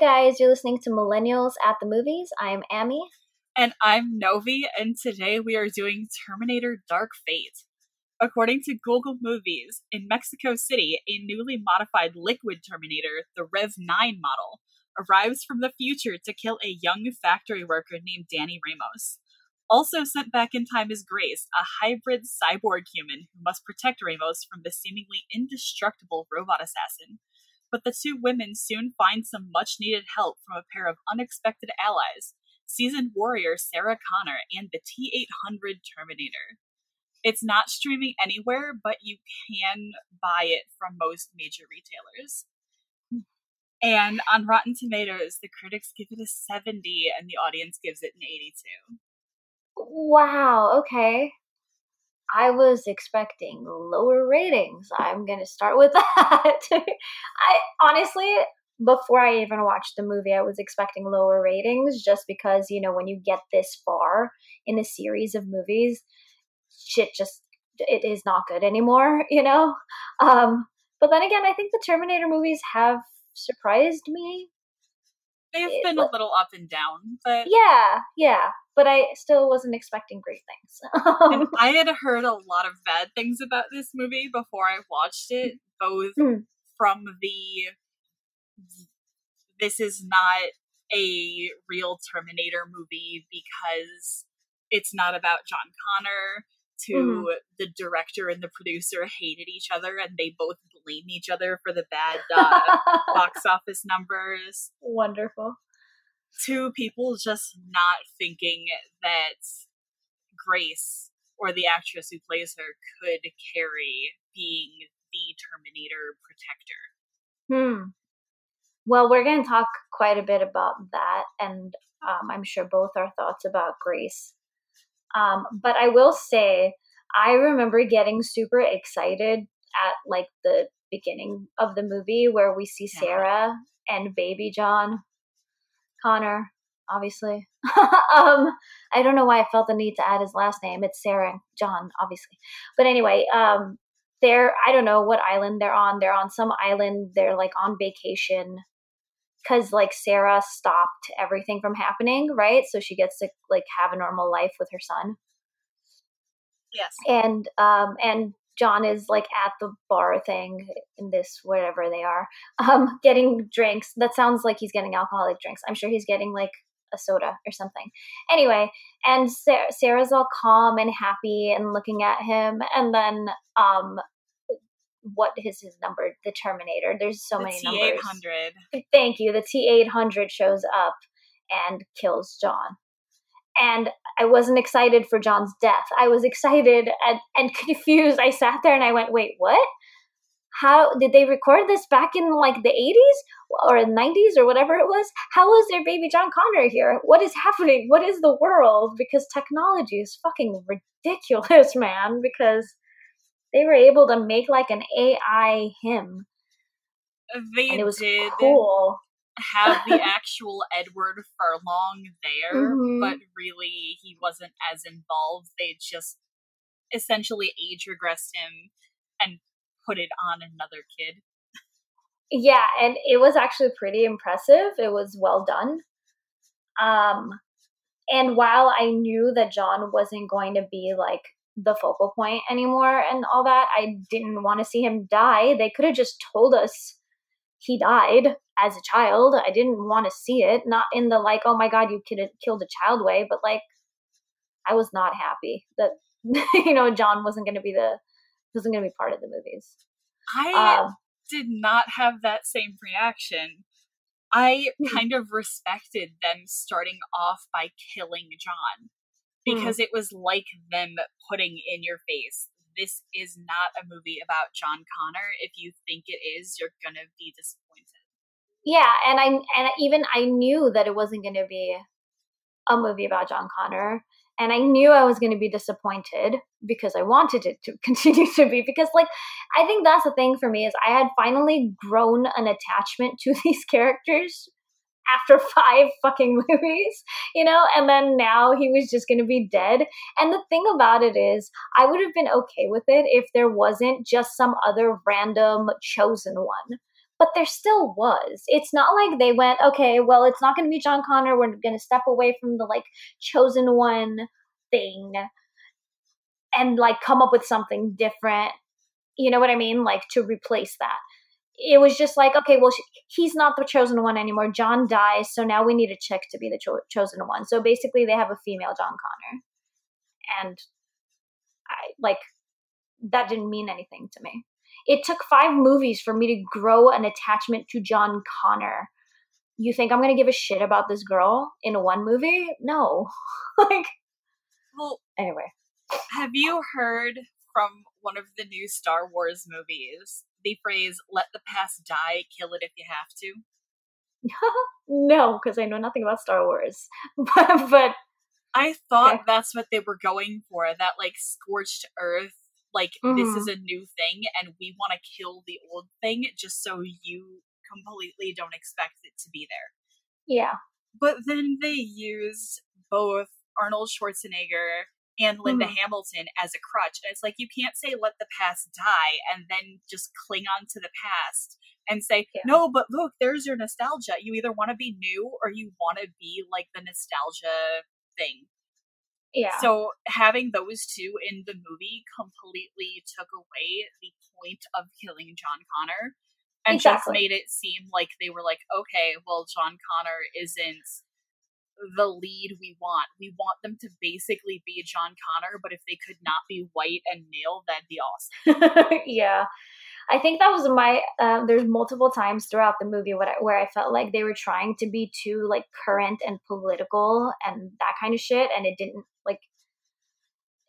guys, you're listening to Millennials at the Movies. I am Amy. And I'm Novi, and today we are doing Terminator Dark Fate. According to Google Movies, in Mexico City, a newly modified liquid Terminator, the Rev 9 model, arrives from the future to kill a young factory worker named Danny Ramos. Also sent back in time is Grace, a hybrid cyborg human who must protect Ramos from the seemingly indestructible robot assassin but the two women soon find some much needed help from a pair of unexpected allies seasoned warrior Sarah Connor and the T 800 Terminator. It's not streaming anywhere, but you can buy it from most major retailers. And on Rotten Tomatoes, the critics give it a 70 and the audience gives it an 82. Wow, okay. I was expecting lower ratings. I'm going to start with that. I honestly, before I even watched the movie, I was expecting lower ratings just because, you know, when you get this far in a series of movies, shit just it is not good anymore, you know? Um but then again, I think the Terminator movies have surprised me. They've been a little up and down, but Yeah, yeah but I still wasn't expecting great things. I had heard a lot of bad things about this movie before I watched it, both mm. from the this is not a real Terminator movie because it's not about John Connor to mm. the director and the producer hated each other and they both blame each other for the bad uh, box office numbers. Wonderful Two people just not thinking that Grace or the actress who plays her could carry being the Terminator protector. Hmm. Well, we're going to talk quite a bit about that, and um, I'm sure both our thoughts about Grace. Um, but I will say, I remember getting super excited at like the beginning of the movie where we see Sarah and baby John Connor, obviously. um, I don't know why I felt the need to add his last name. It's Sarah and John, obviously. But anyway, um, they're I don't know what island they're on. They're on some island. They're like on vacation because like Sarah stopped everything from happening, right? So she gets to like have a normal life with her son. Yes. And um and John is like at the bar thing in this wherever they are, um, getting drinks. That sounds like he's getting alcoholic drinks. I'm sure he's getting like a soda or something. Anyway, and Sarah, Sarah's all calm and happy and looking at him, and then um, what is his number? The Terminator. There's so the many T-800. numbers. Thank you. The T eight hundred shows up and kills John and I wasn't excited for John's death. I was excited and, and confused. I sat there and I went, wait, what? How did they record this back in like the 80s or 90s or whatever it was? How was their baby John Connor here? What is happening? What is the world? Because technology is fucking ridiculous, man. Because they were able to make like an AI him. They and it was did. cool have the actual Edward Furlong there, mm-hmm. but really he wasn't as involved. They just essentially age regressed him and put it on another kid. Yeah, and it was actually pretty impressive. It was well done. Um and while I knew that John wasn't going to be like the focal point anymore and all that, I didn't want to see him die. They could have just told us he died as a child. I didn't want to see it, not in the like, oh my god, you killed a child way, but like, I was not happy that you know John wasn't going to be the wasn't going to be part of the movies. I um, did not have that same reaction. I kind of respected them starting off by killing John because mm. it was like them putting in your face this is not a movie about John Connor. If you think it is, you're gonna be disappointed. Yeah, and I and even I knew that it wasn't gonna be a movie about John Connor. And I knew I was going to be disappointed because I wanted it to continue to be. Because, like, I think that's the thing for me is I had finally grown an attachment to these characters after five fucking movies, you know? And then now he was just going to be dead. And the thing about it is, I would have been okay with it if there wasn't just some other random chosen one. but there still was. It's not like they went, okay, well, it's not going to be John Connor. We're going to step away from the like chosen one thing and like come up with something different. You know what I mean? Like to replace that. It was just like, okay, well, he's not the chosen one anymore. John dies, so now we need a chick to be the cho- chosen one. So basically, they have a female John Connor, and I like that didn't mean anything to me. It took five movies for me to grow an attachment to John Connor. You think I'm gonna give a shit about this girl in one movie? No. like, well, anyway. Have you heard from one of the new Star Wars movies the phrase "Let the past die, kill it if you have to"? no, because I know nothing about Star Wars. but, but I thought okay. that's what they were going for. That like scorched earth like mm-hmm. this is mm-hmm. a new thing and we want to kill the old thing just so you completely don't expect it to be there. Yeah. But then they used both Arnold Schwarzenegger and Linda mm-hmm. Hamilton as a crutch. And it's like you can't say let the past die and then just cling on to the past and say, yeah. no, but look, there's your nostalgia. You either want to be new or you want to be like the nostalgia thing. Yeah. So having those two in the movie completely took away the point of killing John Connor and exactly. just made it seem like they were like, okay, well, John Connor isn't the lead we want. We want them to basically be John Connor, but if they could not be white and male, that'd be awesome. yeah. I think that was my. Uh, there's multiple times throughout the movie I, where I felt like they were trying to be too like current and political and that kind of shit, and it didn't like.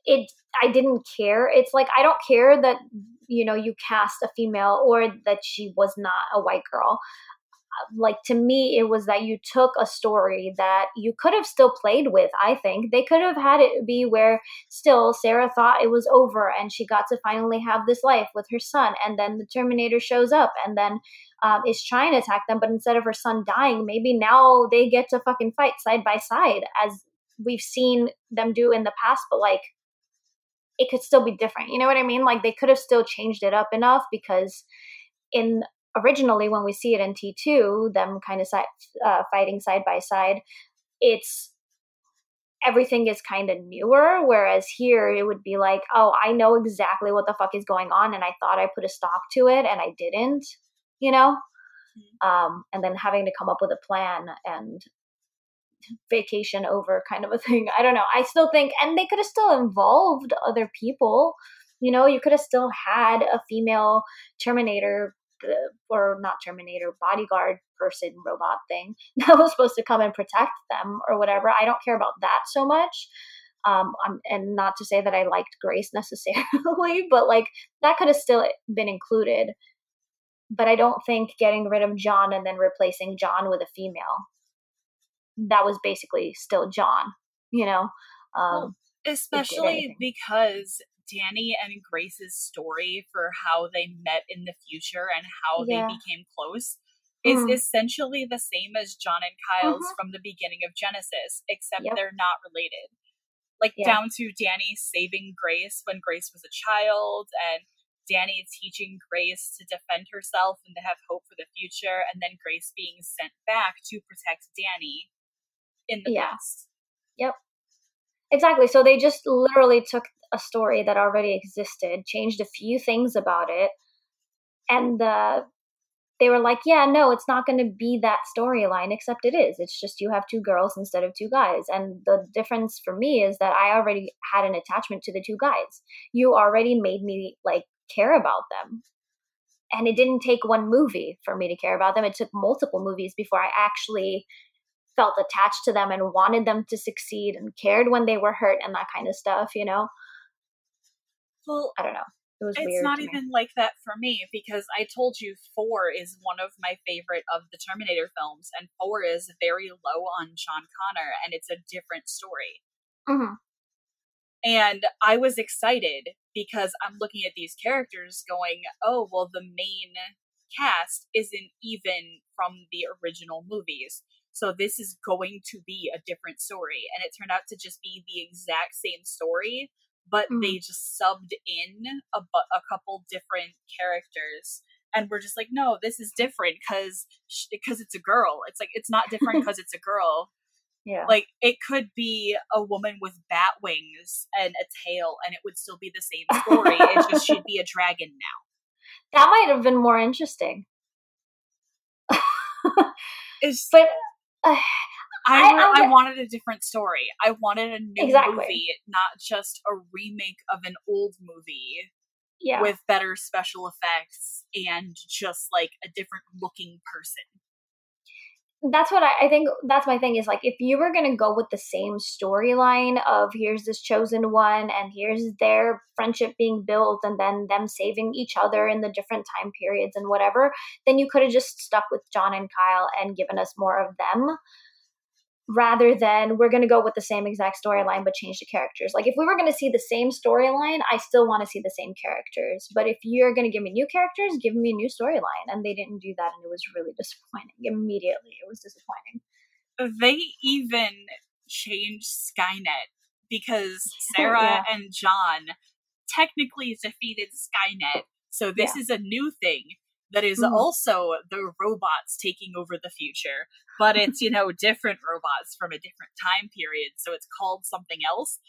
It. I didn't care. It's like I don't care that you know you cast a female or that she was not a white girl like to me it was that you took a story that you could have still played with i think. They could have had it be where still sarah thought it was over and she got to finally have this life with her son and then the terminator shows up and then um, is trying to attack them but instead of her son dying maybe now they get to fucking fight side by side as we've seen them do in the past but like it could still be different you know what i mean? Like they could have still changed it up enough because in originally when we see it in T2, them kind of uh, fighting side by side, it's everything is kind of newer. Whereas here it would be like, oh, I know exactly what the fuck is going on, and I thought I put a stop to it, and I didn't, you know? Mm-hmm. Um, and then having to come up with a plan and vacation over kind of a thing. I don't know. I still think, and they could have still involved other people. You know, you could have still had a female Terminator or not Terminator, bodyguard person robot thing that was supposed to come and protect them or whatever. I don't care about that so much. Um, and not to say that I liked Grace necessarily, but like that could have still been included. But I don't think getting rid of John and then replacing John with a female that was basically still John, you know. Um, well, especially because Danny and Grace's story for how they met in the future and how yeah. they became close is mm. essentially the same as John and Kyle's mm-hmm. from the beginning of Genisys, except yep. they're not related. Like yeah. down to Danny saving Grace when Grace was a child and Danny teaching Grace to defend herself and to have hope for the future, and then Grace being sent back to protect Danny in the yeah. past. Yep. Exactly. So they just literally took a story that already existed, changed a few things about it, and they were like, "Yeah, no, it's not going to be that storyline, except it is. It's just you have two girls instead of two guys." And the difference for me is that I already had an attachment to the two guys. You already made me like care about them. And it didn't take one movie for me to care about them. It took multiple movies before I actually felt attached to them and wanted them to succeed and cared when they were hurt and that kind of stuff, you know? Well, I don't know. It was it's not even like that for me because I told you four is one of my favorite of the Terminator films, and four is very low on John Connor, and it's a different story. Mm-hmm. And I was excited because I'm looking at these characters going, oh, well, the main cast isn't even from the original movies. So this is going to be a different story. And it turned out to just be the exact same story, but mm. they just subbed in a, a couple different characters and we're just like no this is different because because it's a girl it's like it's not different because it's a girl yeah like it could be a woman with bat wings and a tail and it would still be the same story it's just she'd be a dragon now that might have been more interesting it's, but I, I, I, wanted a different story. I wanted a new Exactly. movie, not just a remake of an old movie yeah with better special effects and just like a different looking person. That's what I, I think that's my thing is like if you were gonna go with the same storyline of here's this chosen one and here's their friendship being built and then them saving each other in the different time periods and whatever then you could have just stuck with john and kyle and given us more of them rather than we're going to go with the same exact storyline but change the characters. Like if we were going to see the same storyline i still want to see the same characters. But if you're going to give me new characters give me a new storyline. And they didn't do that and it was really disappointing. Immediately it was disappointing. They even changed Skynet because oh, Sarah Yeah. and John technically defeated Skynet. So this is a new thing that is Mhm. also the robots taking over the future, but it's, you know, different robots from a different time period. So it's called something else.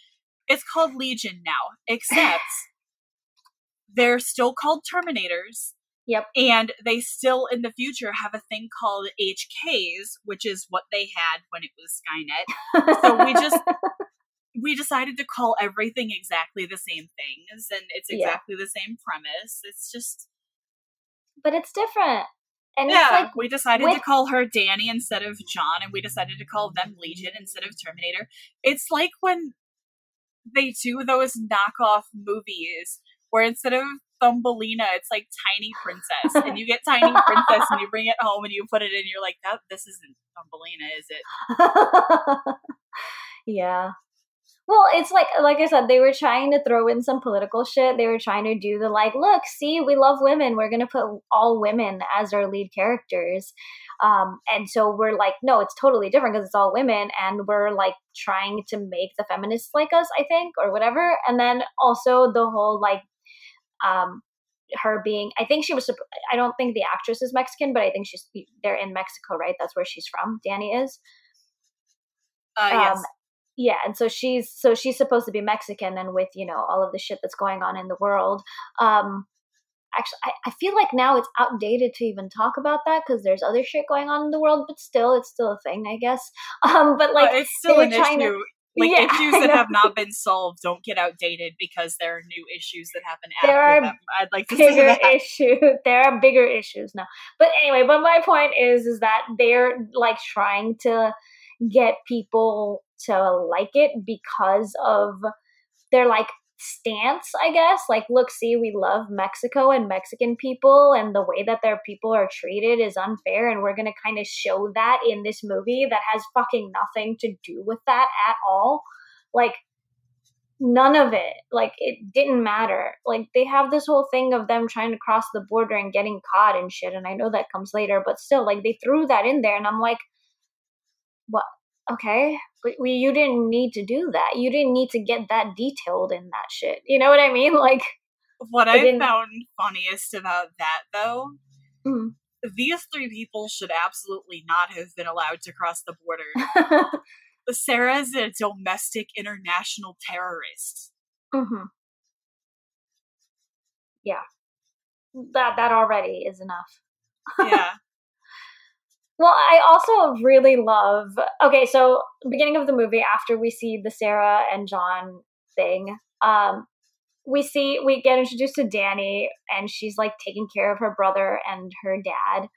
It's called Legion now, except they're still called Terminators. Yep. And they still in the future have a thing called HKs, which is what they had when it was Skynet so we just we decided to call everything exactly the same things and it's Yeah. exactly the same premise it's just but it's different. And yeah it's like we decided to call her danny instead of john and we decided to call them legion instead of terminator. It's like when they do those knockoff movies where instead of thumbelina it's like tiny princess and you get tiny princess and you bring it home and you put it in and you're like that this isn't thumbelina is it? Yeah well it's like like i said they were trying to throw in some political shit. They were trying to do the like look see we love women. We're gonna put all women as our lead characters. Um and so we're like no it's totally different because it's all women and we're like trying to make the feminists like us i think or whatever. And then also the whole like um her being i think she was i don't think the actress is mexican but i think she's they're in mexico right? That's where she's from danny is? Uh yes. um, yeah and so she's so she's supposed to be mexican and with you know all of the shit that's going on in the world um actually i, I feel like now it's outdated to even talk about that because there's other shit going on in the world but still it's still a thing i guess um but like Uh, it's still an issue. to- like Yeah, issues that have not been solved don't get outdated because there are new issues that happen There after are them. I'd like to say bigger that. issue there are bigger issues now but anyway but my point is is that they're like trying to get people to like it because of their like stance i guess. Like look see we love mexico and mexican people and the way that their people are treated is unfair and we're to kind of show that in this movie that has fucking nothing to do with that at all. Like none of it. Like it didn't matter. Like they have this whole thing of them trying to cross the border and getting caught and shit and i know that comes later but still like they threw that in there and i'm like what okay but we you didn't need to do that you didn't need to get that detailed in that shit you know what i mean like What I I found funniest about that, though, mm. these three people should absolutely not have been allowed to cross the border. Sarah is a domestic international terrorist. hmm yeah that that already is enough Yeah. Well, I also really love. Okay, so beginning of the movie, after we see the Sarah and John thing, um, we see we get introduced to Danny, and she's like taking care of her brother and her dad,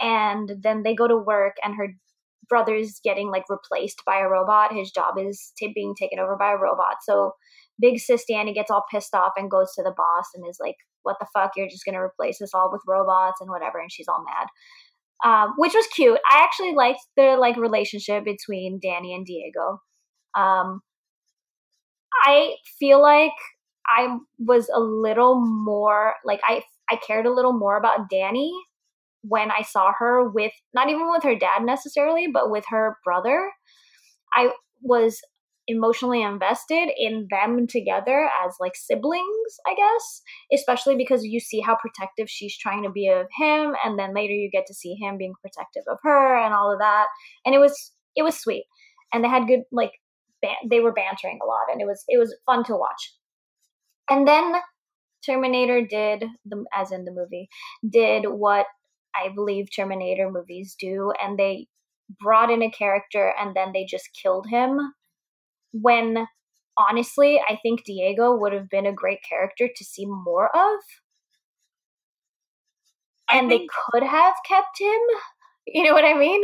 and then they go to work, and her brother's getting like replaced by a robot. His job is ta being taken over by a robot. So big sis Danny gets all pissed off and goes to the boss and is like, "What the fuck? You're just gonna replace us all with robots and whatever." And she's all mad um, which was cute. I actually liked the like relationship between Danny and Diego. Um, I feel like I was a little more like I I cared a little more about Danny when I saw her with not even with her dad necessarily, but with her brother. I was emotionally invested in them together as like siblings, I guess, especially because you see how protective she's trying to be of him and then later you get to see him being protective of her and all of that. And it was it was sweet. And they had good like ban- they were bantering a lot and it was it was fun to watch. And then Terminator did the as in the movie did what I believe Terminator movies do and they brought in a character and then they just killed him when honestly I think Diego would have been a great character to see more of. And think, they could have kept him. You know what I mean?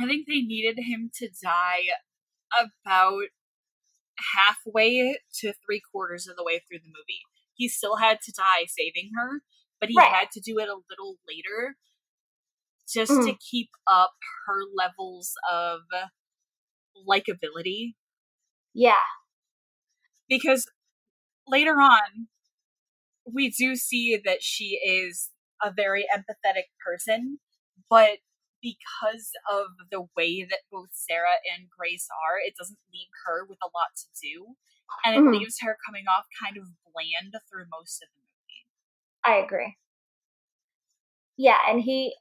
I think they needed him to die about halfway to three quarters of the way through the movie. He still had to die saving her, but he right. had to do it a little later just mm. to keep up her levels of likability. Yeah. Because later on, we do see that she is a very empathetic person, but because of the way that both Sarah and Grace are, it doesn't leave her with a lot to do. And it mm-hmm. leaves her coming off kind of bland through most of the movie. I agree. Yeah, and he,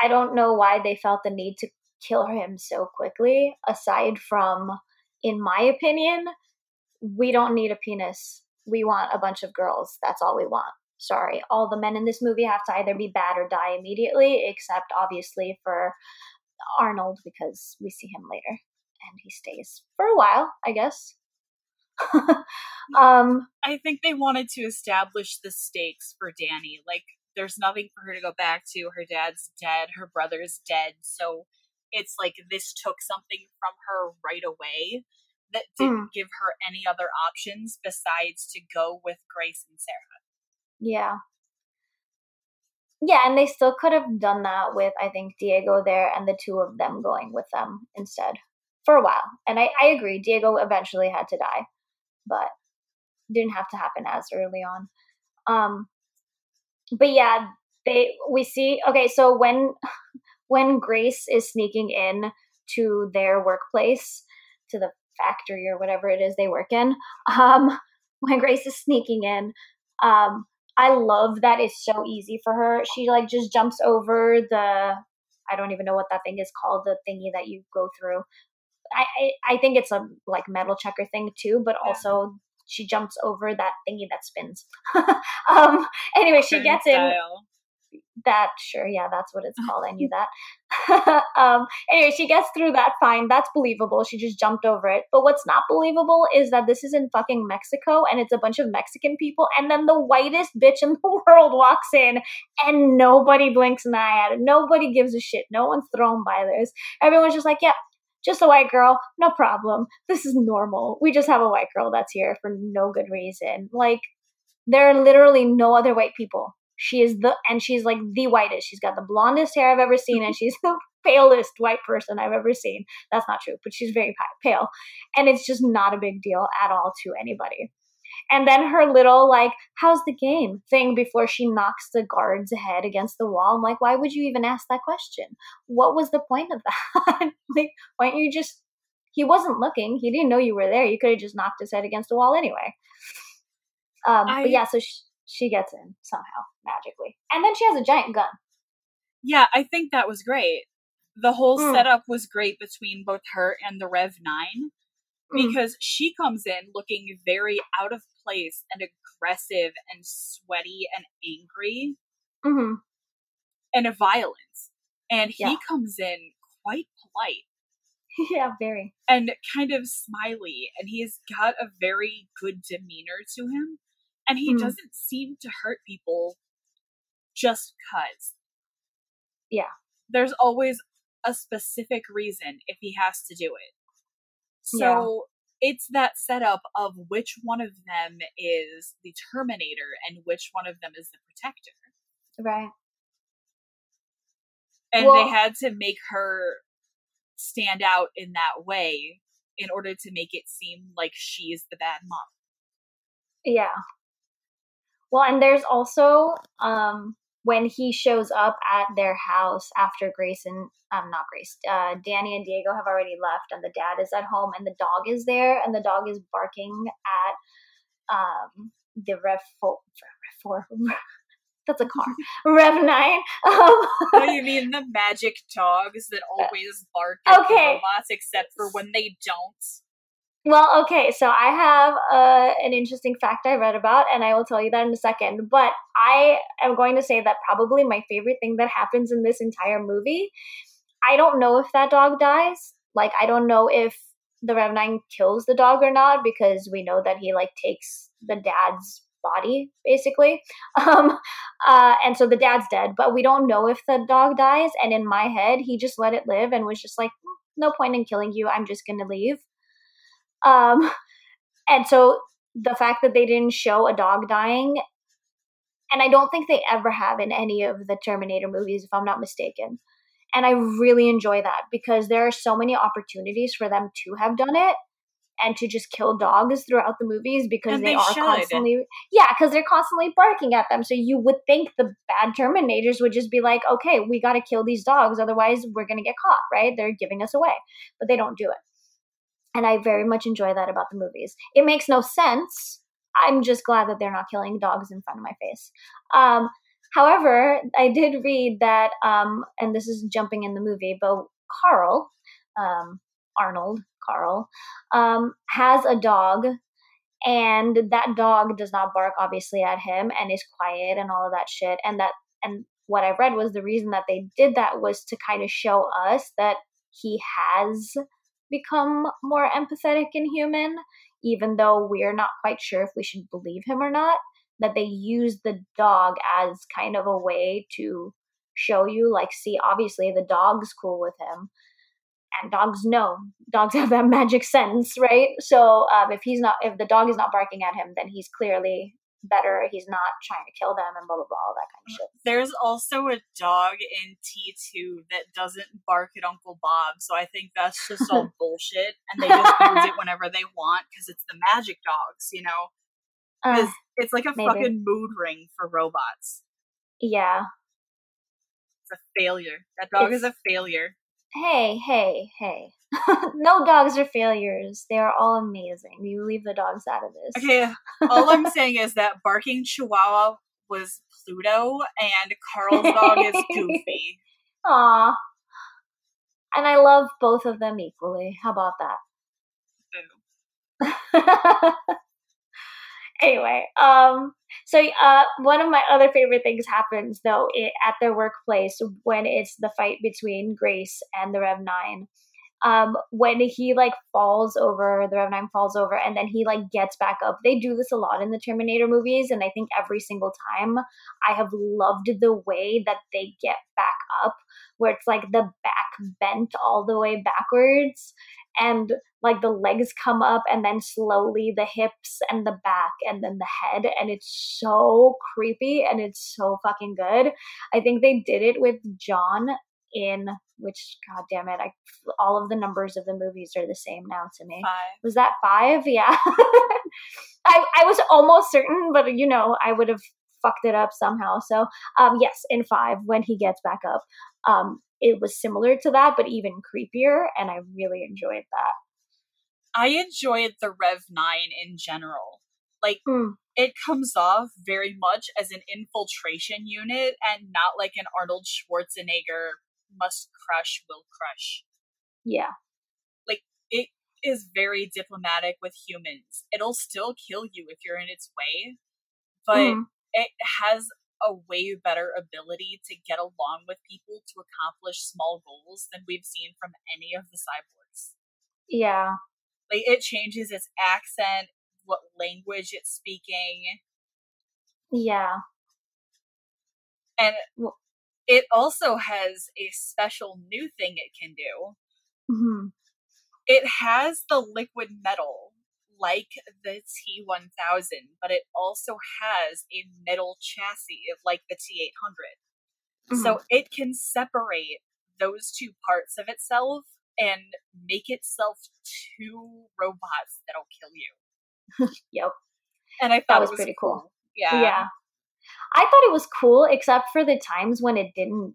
I don't know why they felt the need to kill him so quickly, aside from, in my opinion, we don't need a penis. We want a bunch of girls. That's all we want. Sorry. All the men in this movie have to either be bad or die immediately, except obviously for Arnold, because we see him later. And he stays for a while, I guess. um, I think they wanted to establish the stakes for Danny. Like, there's nothing for her to go back to. Her dad's dead, her brother's dead. So it's like this took something from her right away that didn't mm. give her any other options besides to go with Grace and Sarah. Yeah. Yeah, and they still could have done that with I think Diego there and the two of them going with them instead for a while. And I, I agree, Diego eventually had to die, but didn't have to happen as early on. Um but yeah, they we see okay, so when when Grace is sneaking in to their workplace, to the factory or whatever it is they work in, um, when Grace is sneaking in, um, I love that it's so easy for her. She like just jumps over the I don't even know what that thing is called, the thingy that you go through. I I, I think it's a like metal checker thing too, but yeah. also she jumps over that thingy that spins. um anyway, she gets style. That sure yeah that's what it's called i knew that um anyway she gets through that fine that's believable she just jumped over it but what's not believable is that this is in fucking mexico and it's a bunch of mexican people and then the whitest bitch in the world walks in and nobody blinks an eye at it nobody gives a shit no one's thrown by this everyone's just like yeah just a white girl, no problem. This is normal. We just have a white girl that's here for no good reason. Like, there are literally no other white people she is the and she's like the whitest. She's got the blondest hair I've ever seen, and she's the palest white person I've ever seen. That's not true, but she's very pale, and it's just not a big deal at all to anybody. And then her little like, "How's the game?" thing before she knocks the guard's head against the wall. I'm like, why would you even ask that question? What was the point of that? like, why don't you just? He wasn't looking. He didn't know you were there. You could have just knocked his head against the wall anyway. Um, I, but yeah, so she, she gets in somehow magically. And then she has a giant gun. Yeah, I think that was great. The whole mm. setup was great between both her and the Rev 9 mm. because mm. she comes in looking very out of place and aggressive and sweaty and angry mm-hmm. and a violent. And he yeah. comes in quite polite. yeah, very. And kind of smiley. And he's got a very good demeanor to him and he mm. doesn't seem to hurt people just cuz. Yeah. There's always a specific reason if he has to do it. So yeah. it's that setup of which one of them is the Terminator and which one of them is the Protector. Right. And well, they had to make her stand out in that way in order to make it seem like she's the bad mom. Yeah. Well, and there's also um when he shows up at their house after Grace and um not Grace, uh, Danny and Diego have already left, and the dad is at home, and the dog is there, and the dog is barking at um the Rev four. Four. That's a car. Rev nine. Um, oh, you mean the magic dogs that always bark at Okay. robots, except for when they don't? Well, okay, so I have uh, an interesting fact I read about, and I will tell you that in a second. But I am going to say that probably my favorite thing that happens in this entire movie. I don't know if that dog dies. Like, I don't know if the Rev Nine kills the dog or not because we know that he like takes the dad's body basically, um, uh, and so the dad's dead. But we don't know if the dog dies. And in my head, he just let it live and was just like, "Hmm, no point in killing you. I'm just gonna leave. Um, and so the fact that they didn't show a dog dying, and I don't think they ever have in any of the Terminator movies, if I'm not mistaken. And I really enjoy that because there are so many opportunities for them to have done it and to just kill dogs throughout the movies because they, they are should. constantly yeah because they're constantly barking at them so you would think the bad terminators would just be like okay we got to kill these dogs otherwise we're going to get caught right they're giving us away but they don't do it and I very much enjoy that about the movies. It makes no sense. I'm just glad that they're not killing dogs in front of my face. Um, however, I did read that, um, and this is jumping in the movie, but Carl, um, Arnold, Carl, um, has a dog, and that dog does not bark obviously at him and is quiet and all of that shit. And that, and what I read was the reason that they did that was to kind of show us that he has become more empathetic and human, even though we're not quite sure if we should believe him or not. That they use the dog as kind of a way to show you, like, see, obviously the dog's cool with him. And dogs know. Dogs have that magic sense, right? So um, if he's not, if the dog is not barking at him, then he's clearly better. He's not trying to kill them and blah, blah, blah, all that kind of shit. There's also a dog in T2 that doesn't bark at Uncle Bob, so I think that's just all bullshit, and they just use it whenever they want because it's the magic dogs, you know? Uh, it's like a maybe. fucking mood ring for robots. yeah. It's a failure. That dog It's- is a failure. Hey, hey, hey. no dogs are failures. They are all amazing. You leave the dogs out of this. Okay, all I'm saying is that barking Chihuahua was Pluto, and Carl's dog is Goofy. Aw. And I love both of them equally. How about that? anyway, um, so uh, one of my other favorite things happens though i at their workplace when it's the fight between Grace and the Rev Nine. Um, when he like falls over, the Rev Nine falls over, and then he like gets back up. They do this a lot in the Terminator movies, and I think every single time I have loved the way that they get back up, where it's like the back bent all the way backwards, and like the legs come up and then slowly the hips and the back and then the head and it's so creepy and it's so fucking good i think they did it with john in which god damn it i all of the numbers of the movies are the same now to me Five. was that five yeah i i was almost certain but you know i would have fucked it up somehow so um yes in five when he gets back up um it was similar to that but even creepier and i really enjoyed that I enjoyed the Rev 9 in general. Like, Hmm. it comes off very much as an infiltration unit and not like an Arnold Schwarzenegger must crush, will crush. yeah Like It is very diplomatic with humans. It'll still kill you if you're in its way, but Mhm. it has a way better ability to get along with people to accomplish small goals than we've seen from any of the cyborgs. yeah Like it changes its accent, what language it's speaking, yeah and Well- it also has a special new thing it can do. Mhm. It has the liquid metal like the T1000, but it also has a metal chassis like the T800. So it can separate those two parts of itself and make itself two robots that'll kill you. Yep. And I thought That it was was pretty cool. Yeah. yeah I thought it was cool, except for the times when it didn't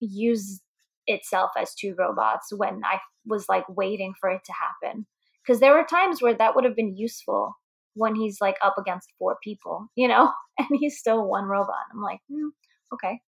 use itself as two robots when I was like waiting for it to happen. Because there were times where that would have been useful when he's like up against four people, you know, and he's still one robot. I'm like, mm, okay.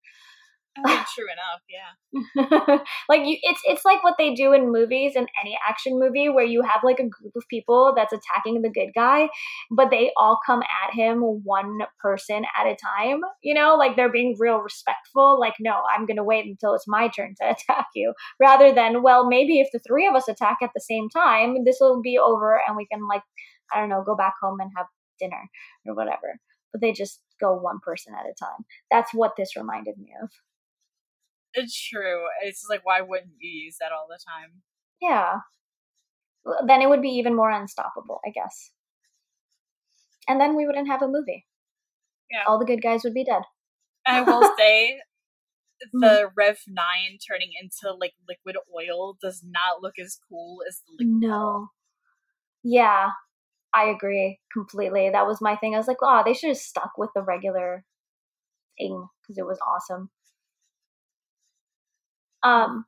True enough, yeah. like you, it's it's like what they do in movies in any action movie where you have like a group of people that's attacking the good guy, but they all come at him one person at a time. You know, like they're being real respectful. Like, no, I'm gonna wait until it's my turn to attack you, rather than well, maybe if the three of us attack at the same time, this will be over and we can like, I don't know, go back home and have dinner or whatever. But they just go one person at a time. That's what this reminded me of. It's true. It's like, why wouldn't you use that all the time? Yeah. Then it would be even more unstoppable, I guess. And then we wouldn't have a movie. Yeah. All the good guys would be dead. I will say, the mm. Rev 9 turning into like liquid oil does not look as cool as the liquid No. Oil. Yeah, I agree completely. That was my thing. I was like, oh, they should have stuck with the regular thing because it was awesome. Um,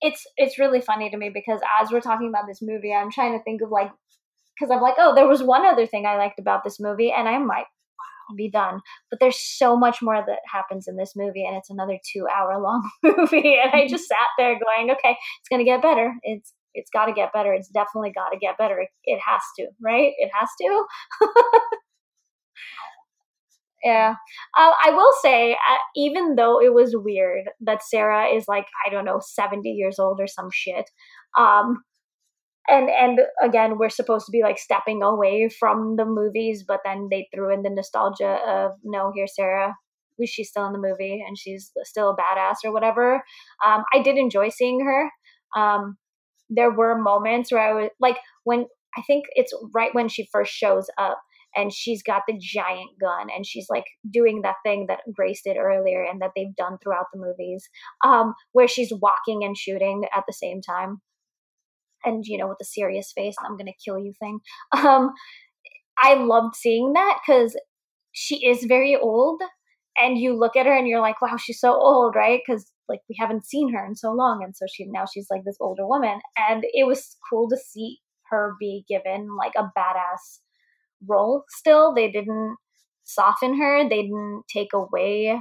it's it's really funny to me because as we're talking about this movie, I'm trying to think of like because I'm like, oh, there was one other thing I liked about this movie, and I might be done. But there's so much more that happens in this movie, and it's another two hour long movie. And I just sat there going, okay, it's gonna get better. It's it's got to get better. It's definitely got to get better. It, it has to, right? It has to. Yeah. Uh, I will say, uh, even though it was weird that Sarah is like, I don't know, 70 years old or some shit. Um, and and again, we're supposed to be like stepping away from the movies, but then they threw in the nostalgia of no, here's Sarah. She's still in the movie and she's still a badass or whatever. Um, I did enjoy seeing her. Um, there were moments where I was like, when I think it's right when she first shows up and she's got the giant gun and she's like doing that thing that Grace did earlier and that they've done throughout the movies, um, where she's walking and shooting at the same time. And you know, with a serious face, I'm gonna kill you thing. Um, I loved seeing that because she is very old, and you look at her and you're like, wow, she's so old, right? Because like we haven't seen her in so long, and so she now she's like this older woman, and it was cool to see her be given like a badass role still. They didn't soften her, they didn't take away.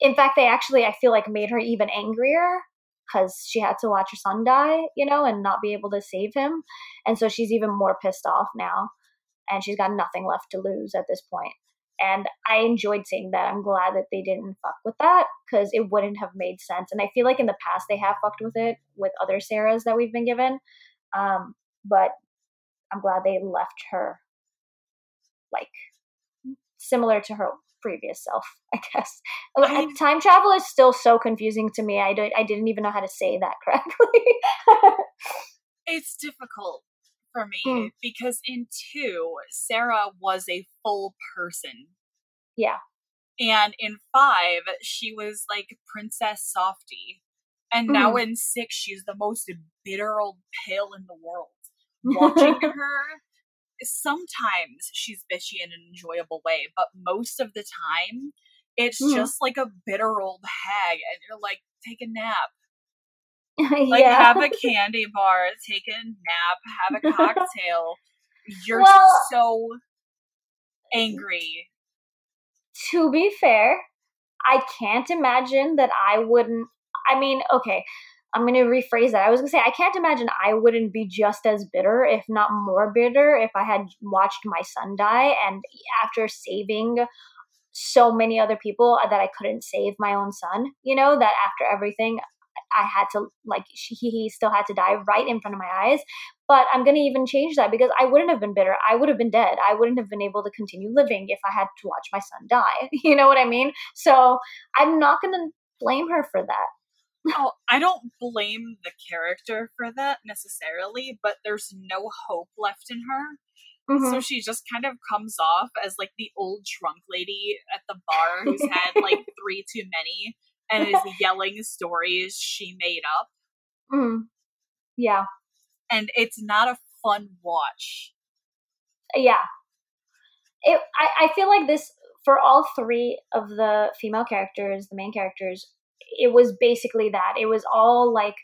In fact, they actually, I feel like, made her even angrier because she had to watch her son die, you know, and not be able to save him. And so she's even more pissed off now. And she's got nothing left to lose at this point. And I enjoyed seeing that. I'm glad that they didn't fuck with that because it wouldn't have made sense. And I feel like in the past they have fucked with it with other Sarahs that we've been given. Um, but I'm glad they left her like similar to her previous self, I guess. I, Time travel is still so confusing to me. I, don't, I didn't even know how to say that correctly. it's difficult for me mm. because in two, Sarah was a full person. Yeah. And in five, she was like Princess Softy. And mm. now hmm. in six, she's the most bitter old pale in the world. Watching her sometimes she's bitchy in an enjoyable way, but most of the time it's mm. just like a bitter old hag and you're like, take a nap. like yeah. have a candy bar, take a nap, have a cocktail. You're well, so angry. To be fair, I can't imagine that I wouldn't I mean, okay, I'm going to rephrase that. I was going to say, I can't imagine I wouldn't be just as bitter, if not more bitter, if I had watched my son die. And after saving so many other people that I couldn't save my own son, you know, that after everything, I had to, like, he, he still had to die right in front of my eyes. But I'm going to even change that because I wouldn't have been bitter. I would have been dead. I wouldn't have been able to continue living if I had to watch my son die. You know what I mean? So I'm not going to blame her for that oh, I don't blame the character for that necessarily, but there's no hope left in her. Mm-hmm. So she just kind of comes off as like the old drunk lady at the bar who's had like three too many and is yelling stories she made up. Mm. Yeah. And it's not a fun watch. Yeah. it, I, I feel like this for all three of the female characters, the main characters, it was basically that. It was all like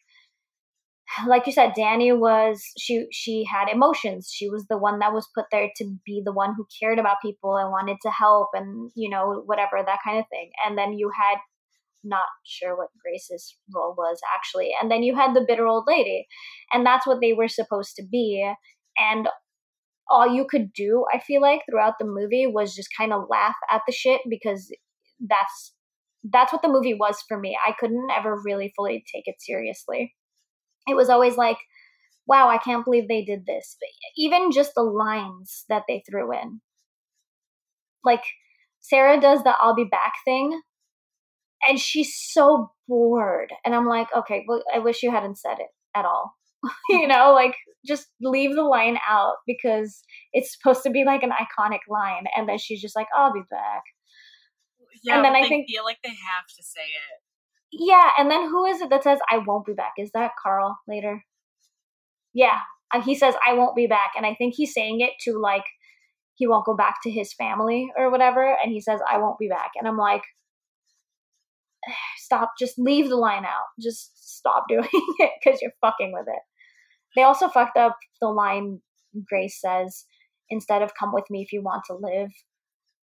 like you said danny was she she had emotions. She was the one that was put there to be the one who cared about people and wanted to help and you know whatever that kind of thing. And then you had not sure what Grace's role was actually. And then you had the bitter old lady. And that's what they were supposed to be. And all you could do, I feel like, throughout the movie was just kind of laugh at the shit because that's that's what the movie was for me. I couldn't ever really fully take it seriously. It was always like, wow, I can't believe they did this. But even just the lines that they threw in. Like Sarah does the I'll be back thing and she's so bored and I'm like, okay, well I wish you hadn't said it at all. you know, like just leave the line out because it's supposed to be like an iconic line, and then she's just like, "I'll be back." Yeah, and then I think feel like they have to say it. Yeah, and then who is it that says "I won't be back"? Is that Carl later? Yeah, he says "I won't be back," and I think he's saying it to like he won't go back to his family or whatever, and he says "I won't be back," and I'm like, stop, just leave the line out, just stop doing it because you're fucking with it. They also fucked up the line Grace says instead of come with me if you want to live.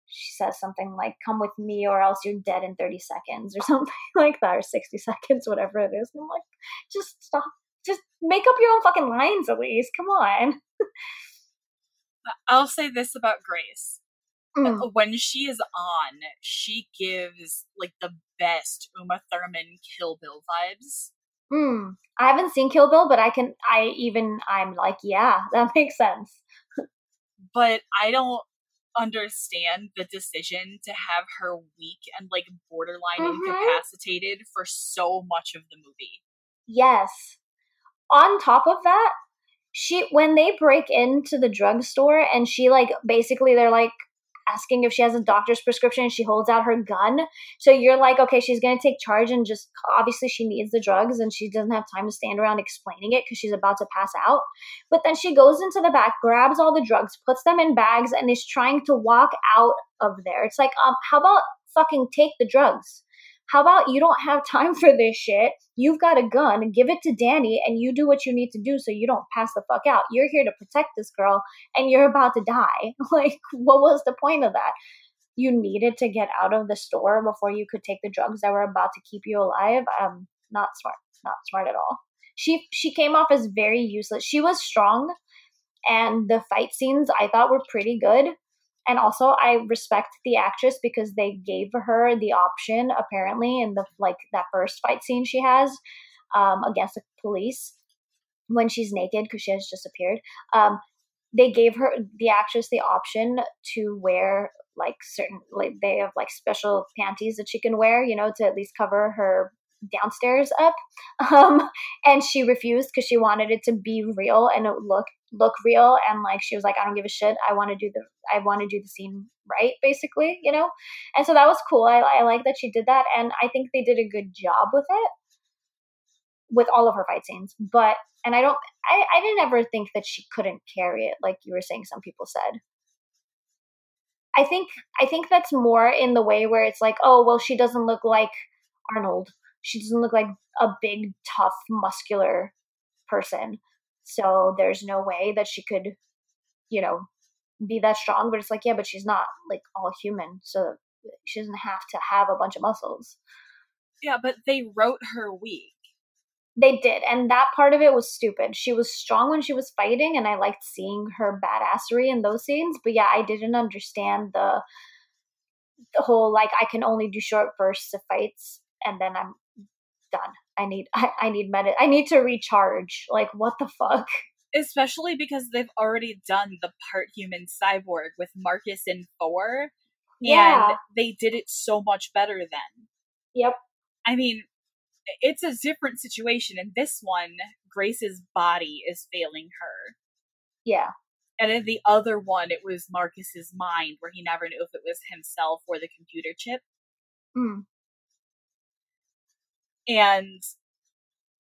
She says something like, come with me or else you're dead in 30 seconds or something like that, or 60 seconds, whatever it is. And I'm like, just stop. Just make up your own fucking lines at least. Come on. I'll say this about Grace. Mm. When she is on, she gives like the best Uma Thurman Kill Bill vibes. Hmm. I haven't seen Kill Bill, but I can. I even. I'm like, yeah, that makes sense. but I don't understand the decision to have her weak and like borderline mm-hmm. incapacitated for so much of the movie. Yes. On top of that, she when they break into the drugstore and she like basically they're like asking if she has a doctor's prescription. She holds out her gun. So you're like, okay, she's going to take charge and just obviously she needs the drugs and she doesn't have time to stand around explaining it because she's about to pass out. But then she goes into the back, grabs all the drugs, puts them in bags, and is trying to walk out of there. It's like, um, how about fucking take the drugs? How about you don't have time for this shit? You've got a gun, give it to Dani, and you do what you need to do so you don't pass the fuck out. You're here to protect this girl, and you're about to die. Like, what was the point of that? You needed to get out of the store before you could take the drugs that were about to keep you alive. Um, not smart. Not smart at all. She she came off as very useless. She was strong, and the fight scenes I thought were pretty good and also i respect the actress because they gave her the option apparently in the like that first fight scene she has um, against the police when she's naked because she has disappeared. um, they gave her the actress the option to wear like certain like they have like special panties that she can wear you know to at least cover her downstairs up um, and she refused because she wanted it to be real and it look look real and like she was like i don't give a shit. I want to do the i want to do the scene right basically you know? And so that was cool. I, I like that she did that and i think they did a good job with it with all of her fight scenes but and i don't i i didn't ever think that she couldn't carry it like you were saying some people said. I think i think that's more in the way where it's like oh well she doesn't look like arnold she doesn't look like a big tough muscular person so there's no way that she could, you know, be that strong. But it's like, yeah, but she's not like all human. So she doesn't have to have a bunch of muscles. Yeah, but they wrote her weak. They did, and that part of it was stupid. She was strong when she was fighting, and I liked seeing her badassery in those scenes. But yeah, I didn't understand the the whole like I can only do short bursts of fights, and then I'm done. I need I, I need med I need to recharge. Like what the fuck? Especially because they've already done the part human cyborg with Marcus in four. Yeah. And they did it so much better then. Yep. I mean, it's a different situation. In this one, Grace's body is failing her. Yeah. And in the other one, it was Marcus's mind, where he never knew if it was himself or the computer chip. Mm. And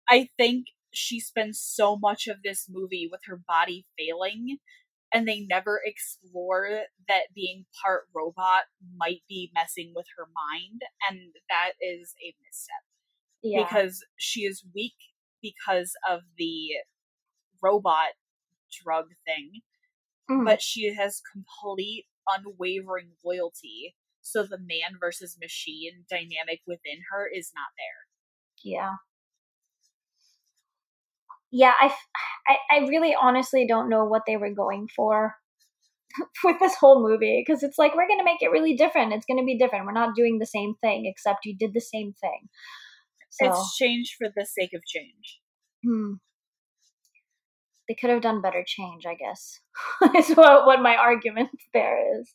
I think she spends so much of this movie with her body failing and they never explore that being part robot might be messing with her mind, and that is a misstep. Yeah. Because she is weak because of the robot drug thing, mm. but she has complete unwavering loyalty. So the man versus machine dynamic within her is not there. Yeah. Yeah, I, I, I really honestly don't know what they were going for with this whole movie because it's like we're going to make it really different. It's going to be different. We're not doing the same thing except you did the same thing. So, it's change for the sake of change. Hmm they could have done better change, I guess. is what, what my argument there is.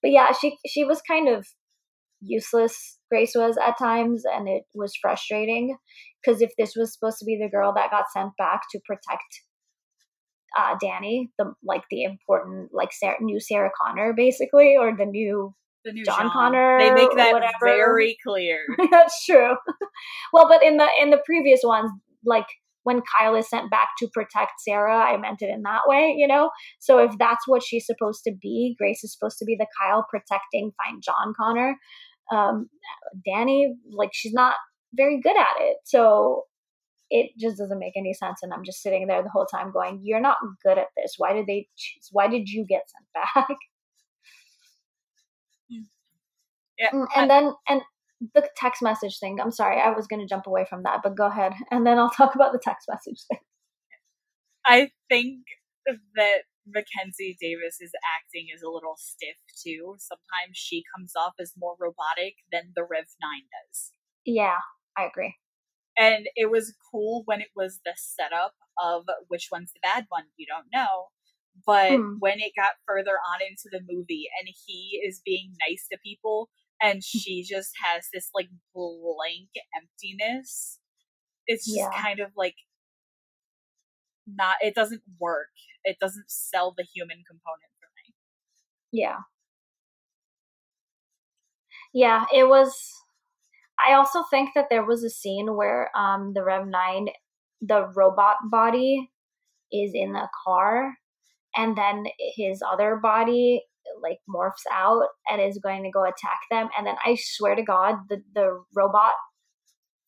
But yeah, she she was kind of useless Grace was at times and it was frustrating because if this was supposed to be the girl that got sent back to protect uh, Dani, the like the important like Sarah, new Sarah Connor basically or the new the new John, John, Connor. They make that whatever. very clear. That's true. well, but in the in the previous ones, like when Kyle is sent back to protect Sarah, I meant it in that way, you know? So if that's what she's supposed to be, Grace is supposed to be the Kyle protecting Find John Connor. Um, Dani, like, she's not very good at it. So it just doesn't make any sense. And I'm just sitting there the whole time going, You're not good at this. Why did they choose? Why did you get sent back? Hmm. Yeah, mm, and then and the text message thing. I'm sorry, I was going to jump away from that, but go ahead, and then I'll talk about the text message thing. I think that Mackenzie Davis is acting is a little stiff too. Sometimes she comes off as more robotic than the Rev Nine does. Yeah, I agree. And it was cool when it was the setup of which one's the bad one. You don't know. But hmm. when it got further on into the movie and he is being nice to people, and she just has this like blank emptiness. It's just yeah. kind of like not it doesn't work. It doesn't sell the human component for me. Yeah. Yeah, it was I also think that there was a scene where um the Rev 9 the robot body is in the car and then his other body like morphs out and is going to go attack them and then i swear to god the the robot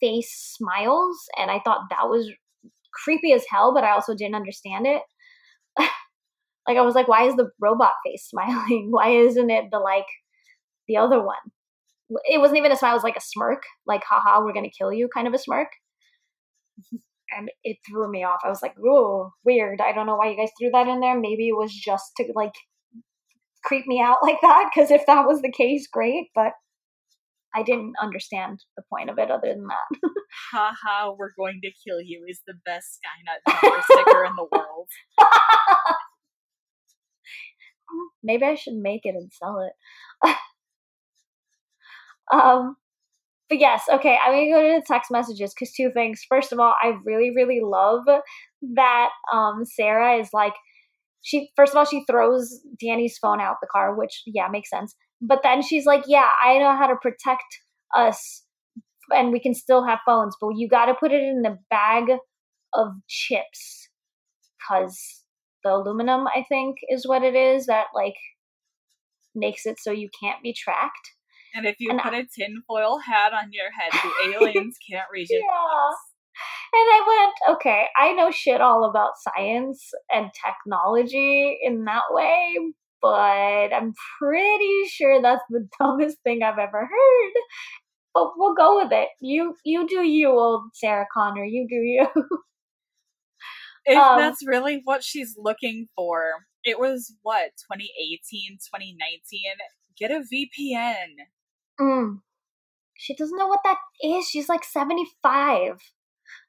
face smiles and i thought that was creepy as hell but i also didn't understand it. Like i was like why is the robot face smiling? Why isn't it the like the other one? It wasn't even a smile it was like a smirk. Like haha we're gonna kill you kind of a smirk. And it threw me off. I was like oh weird. I don't know why you guys threw that in there. Maybe it was just to like creep me out like that because if that was the case, great. But I didn't understand the point of it other than that. Haha, ha, we're going to kill you is the best Skynet bumper sticker in the world. Maybe I should make it and sell it. um, but yes, okay, I'm gonna go to the text messages because two things. First of all, I really, really love that um Sarah is like, she first of all she throws Dani's phone out the car, which yeah makes sense. But then she's like, "Yeah, I know how to protect us, and we can still have phones, but you got to put it in a bag of chips, because the aluminum I think is what it is that like makes it so you can't be tracked." And if you and put I, a tinfoil hat on your head, the aliens can't reach you. yeah. And I went, okay, I know shit all about science and technology in that way, but I'm pretty sure that's the dumbest thing I've ever heard. But we'll go with it. You you do you, old Sarah Connor. You do you. if um, that's really what she's looking for, it was what, 2018, 2019? Get a VPN. Mm. She doesn't know what that is. She's like 75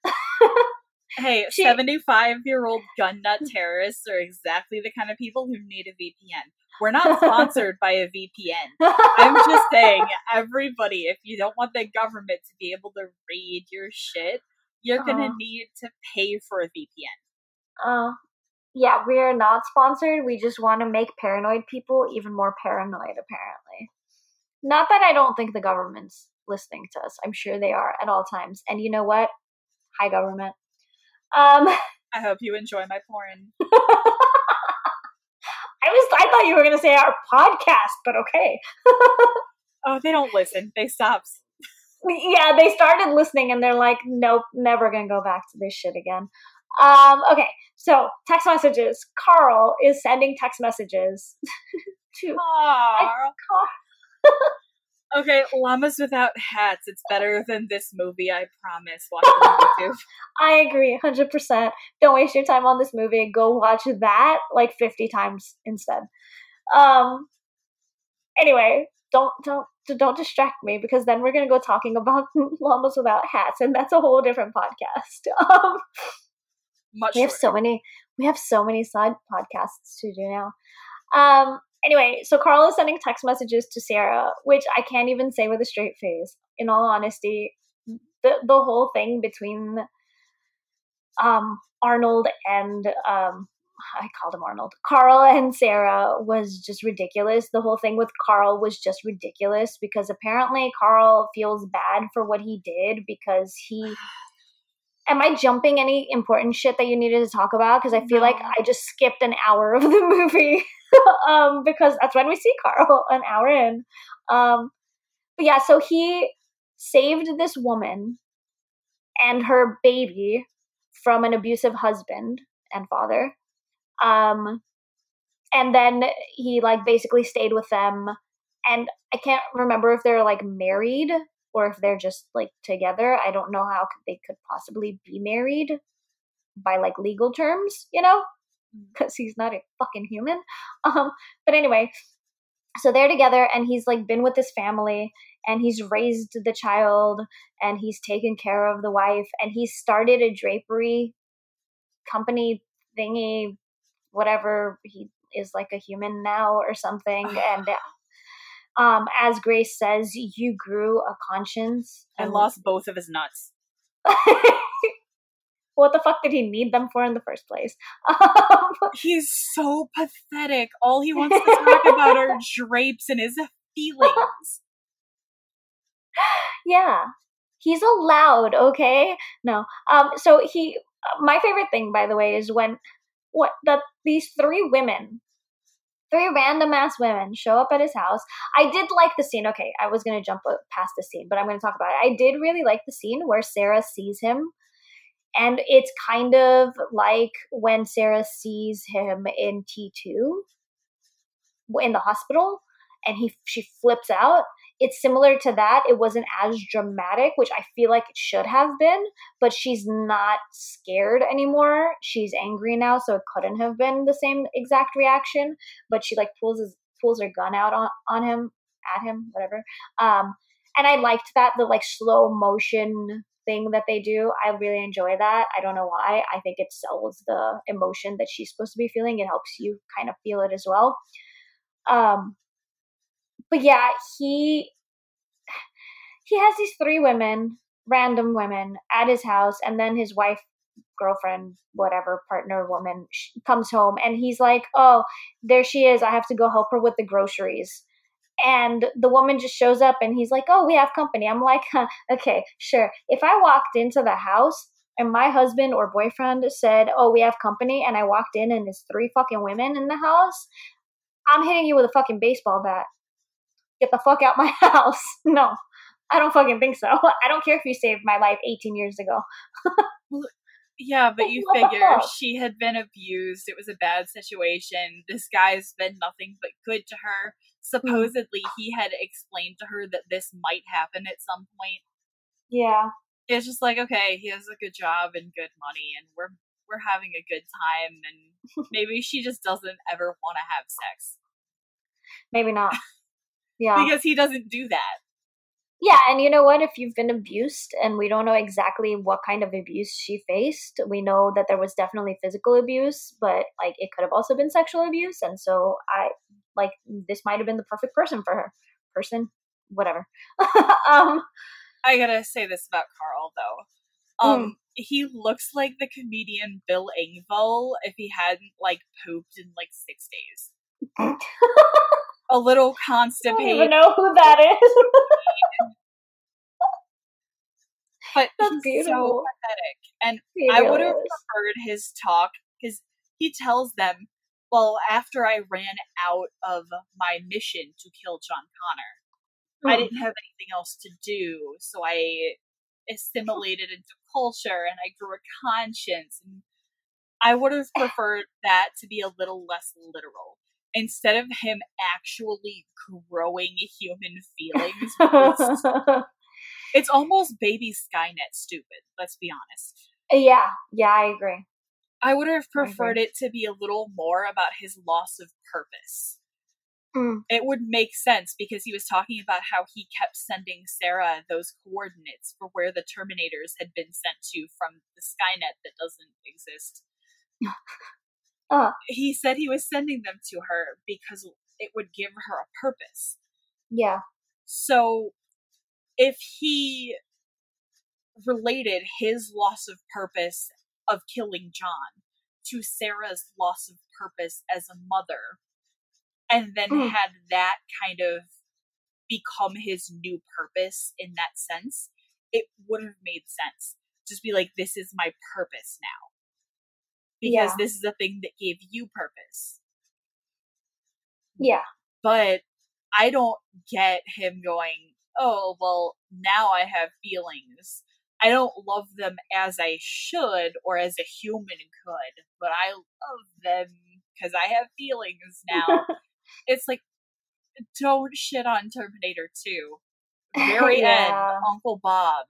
hey, 75 year old gun nut terrorists are exactly the kind of people who need a VPN. We're not sponsored by a VPN. I'm just saying, everybody, if you don't want the government to be able to read your shit, you're uh-huh. gonna need to pay for a VPN. Uh, yeah, we are not sponsored. We just want to make paranoid people even more paranoid, apparently. Not that I don't think the government's listening to us. I'm sure they are at all times. And you know what? Hi, government. Um, I hope you enjoy my porn. I was I thought you were gonna say our podcast, but okay. oh, they don't listen. They stopped. Yeah, they started listening and they're like, nope, never gonna go back to this shit again. Um, okay, so text messages. Carl is sending text messages to Carl. Okay, llamas without hats. It's better than this movie. I promise. Watch it on YouTube. I agree, hundred percent. Don't waste your time on this movie. Go watch that like fifty times instead. Um. Anyway, don't don't don't distract me because then we're gonna go talking about llamas without hats, and that's a whole different podcast. Um, Much we have so many. We have so many side podcasts to do now. Um. Anyway, so Carl is sending text messages to Sarah, which I can't even say with a straight face. In all honesty, the the whole thing between um Arnold and um I called him Arnold. Carl and Sarah was just ridiculous. The whole thing with Carl was just ridiculous because apparently Carl feels bad for what he did because he. Am I jumping any important shit that you needed to talk about? Because I feel No. like I just skipped an hour of the movie um, because that's when we see Carl an hour in. Um, but yeah, so he saved this woman and her baby from an abusive husband and father. Um and then he like basically stayed with them. And i can't remember if they're like married or if they're just like together. I don't know how they could possibly be married by like legal terms you know because he's not a fucking human. Um but anyway so they're together and he's like been with this family and he's raised the child and he's taken care of the wife and he started a drapery company thingy whatever he is like a human now or something. And um as grace says you grew a conscience and lost both of his nuts. what the fuck did he need them for in the first place? Um, He's so pathetic. All he wants to talk about are drapes and his feelings. yeah. He's allowed okay? No. Um so he my favorite thing by the way is when what that these three women three random ass women show up at his house. I did like the scene. Okay i was gonna jump past the scene but i'm gonna talk about it. I did really like the scene where sarah sees him and it's kind of like when sarah sees him in t2 in the hospital and he she flips out. It's similar to that. It wasn't as dramatic which i feel like it should have been but she's not scared anymore. She's angry now so it couldn't have been the same exact reaction but she like pulls his pulls her gun out on, on him at him whatever. Um and i liked that the like slow motion thing that they do. I really enjoy that. I don't know why. I think it sells the emotion that she's supposed to be feeling. It helps you kind of feel it as well. Um but yeah he he has these three women random women at his house and then his wife girlfriend whatever partner woman comes home and he's like oh there she is. I have to go help her with the groceries and the woman just shows up and he's like oh we have company i'm like huh, okay sure if i walked into the house and my husband or boyfriend said oh we have company and i walked in and there's three fucking women in the house i'm hitting you with a fucking baseball bat get the fuck out my house no I don't fucking think so. I don't care if you saved my life 18 years ago. Yeah, but you figure she had been abused. It was a bad situation. This guy's been nothing but good to her. Hmm. Supposedly, he had explained to her that this might happen at some point. Yeah. It's just like, okay, he has a good job and good money, and we're we're having a good time, and maybe she just doesn't ever want to have sex Maybe not. Yeah. because he doesn't do that. Yeah, and you know what? If you've been abused and we don't know exactly what kind of abuse she faced, we know that there was definitely physical abuse, but like it could have also been sexual abuse. And so I like this might have been the perfect person for her. Person, whatever. um, I gotta say this about Carl though. Um, he looks like the comedian Bill Engvall if he hadn't like pooped in like six days. A little constipated. I don't even know who that is. but That's beautiful. so pathetic. And He I would have preferred his talk because he tells them well, after I ran out of my mission to kill John Connor, I Hmm. didn't have anything else to do, so I assimilated into culture and I grew a conscience. And I would have preferred that to be a little less literal. Instead of him actually growing human feelings, it's, it's almost baby Skynet stupid, let's be honest. yeah, yeah, I agree. I would have preferred it to be a little more about his loss of purpose. Mm. It would make sense because he was talking about how he kept sending Sarah those coordinates for where the Terminators had been sent to from the Skynet that doesn't exist. Uh, He said he was sending them to her because it would give her a purpose. yeah, So if he related his loss of purpose of killing John to Sarah's loss of purpose as a mother, and then Mm. had that kind of become his new purpose in that sense, it would have made sense. Just be like, this is my purpose now. Because Yeah. this is the thing that gave you purpose. yeah, but I don't get him going, oh, well, now I have feelings. I don't love them as I should or as a human could, but I love them because I have feelings now. it's like, don't shit on Terminator 2. Very end, Uncle Bob.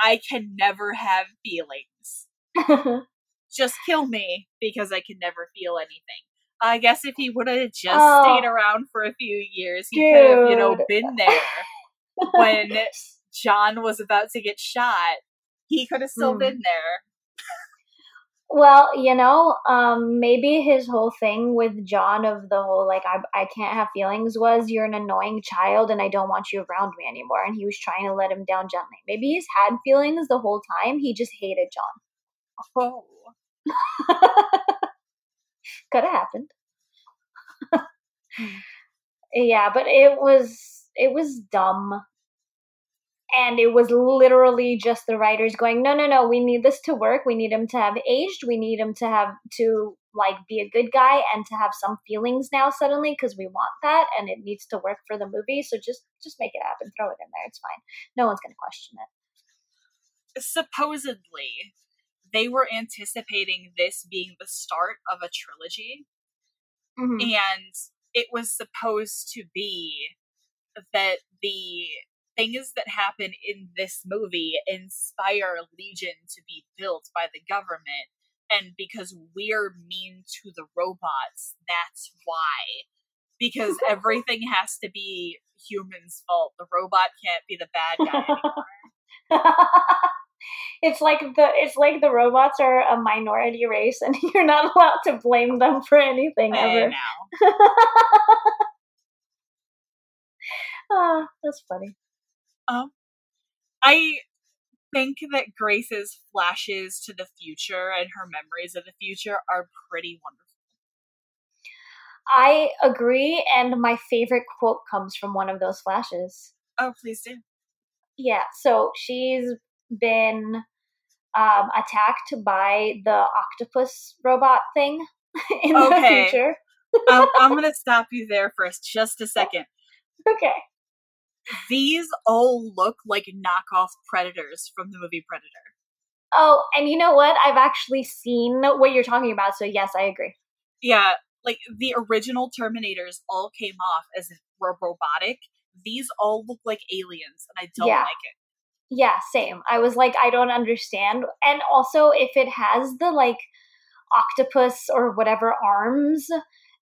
I can never have feelings. Just kill me because I can never feel anything. I guess if he would have just Oh. stayed around for a few years, he could have, you know, been there when John was about to get shot. He could have still Hmm. been there. Well, you know, um, maybe his whole thing with John of the whole like I I can't have feelings was you're an annoying child and I don't want you around me anymore, and he was trying to let him down gently. Maybe he's had feelings the whole time. He just hated John. Oh. Could have happened. Hmm. yeah, but it was it was dumb. And it was literally just the writers going, no, no, no, we need this to work. We need him to have aged. We need him to have to like be a good guy and to have some feelings now suddenly because we want that and it needs to work for the movie. So just just make it happen. Throw it in there. It's fine. No one's gonna question it. Supposedly, they were anticipating this being the start of a trilogy, Mhm. and it was supposed to be that the things that happen in this movie inspire Legion to be built by the government. And because we're mean to the robots, that's why. Because everything has to be humans' fault. The robot can't be the bad guy anymore. it's like the it's like the robots are a minority race and you're not allowed to blame them for anything Hey, ever. now. Ah, that's funny. I think that Grace's flashes to the future and her memories of the future are pretty wonderful. I agree, and my favorite quote comes from one of those flashes. Oh, please do. Yeah, so she's been um, attacked by the octopus robot thing in Okay. the future. um, I'm going to stop you there for just a second. Okay. These all look like knockoff predators from the movie Predator. Oh, and you know what? I've actually seen what you're talking about, so yes, I agree. Yeah, like the original Terminators all came off as robotic. These all look like aliens, and I don't Yeah. like it. Yeah, same. I was like, I don't understand. And also, if it has the like octopus or whatever arms,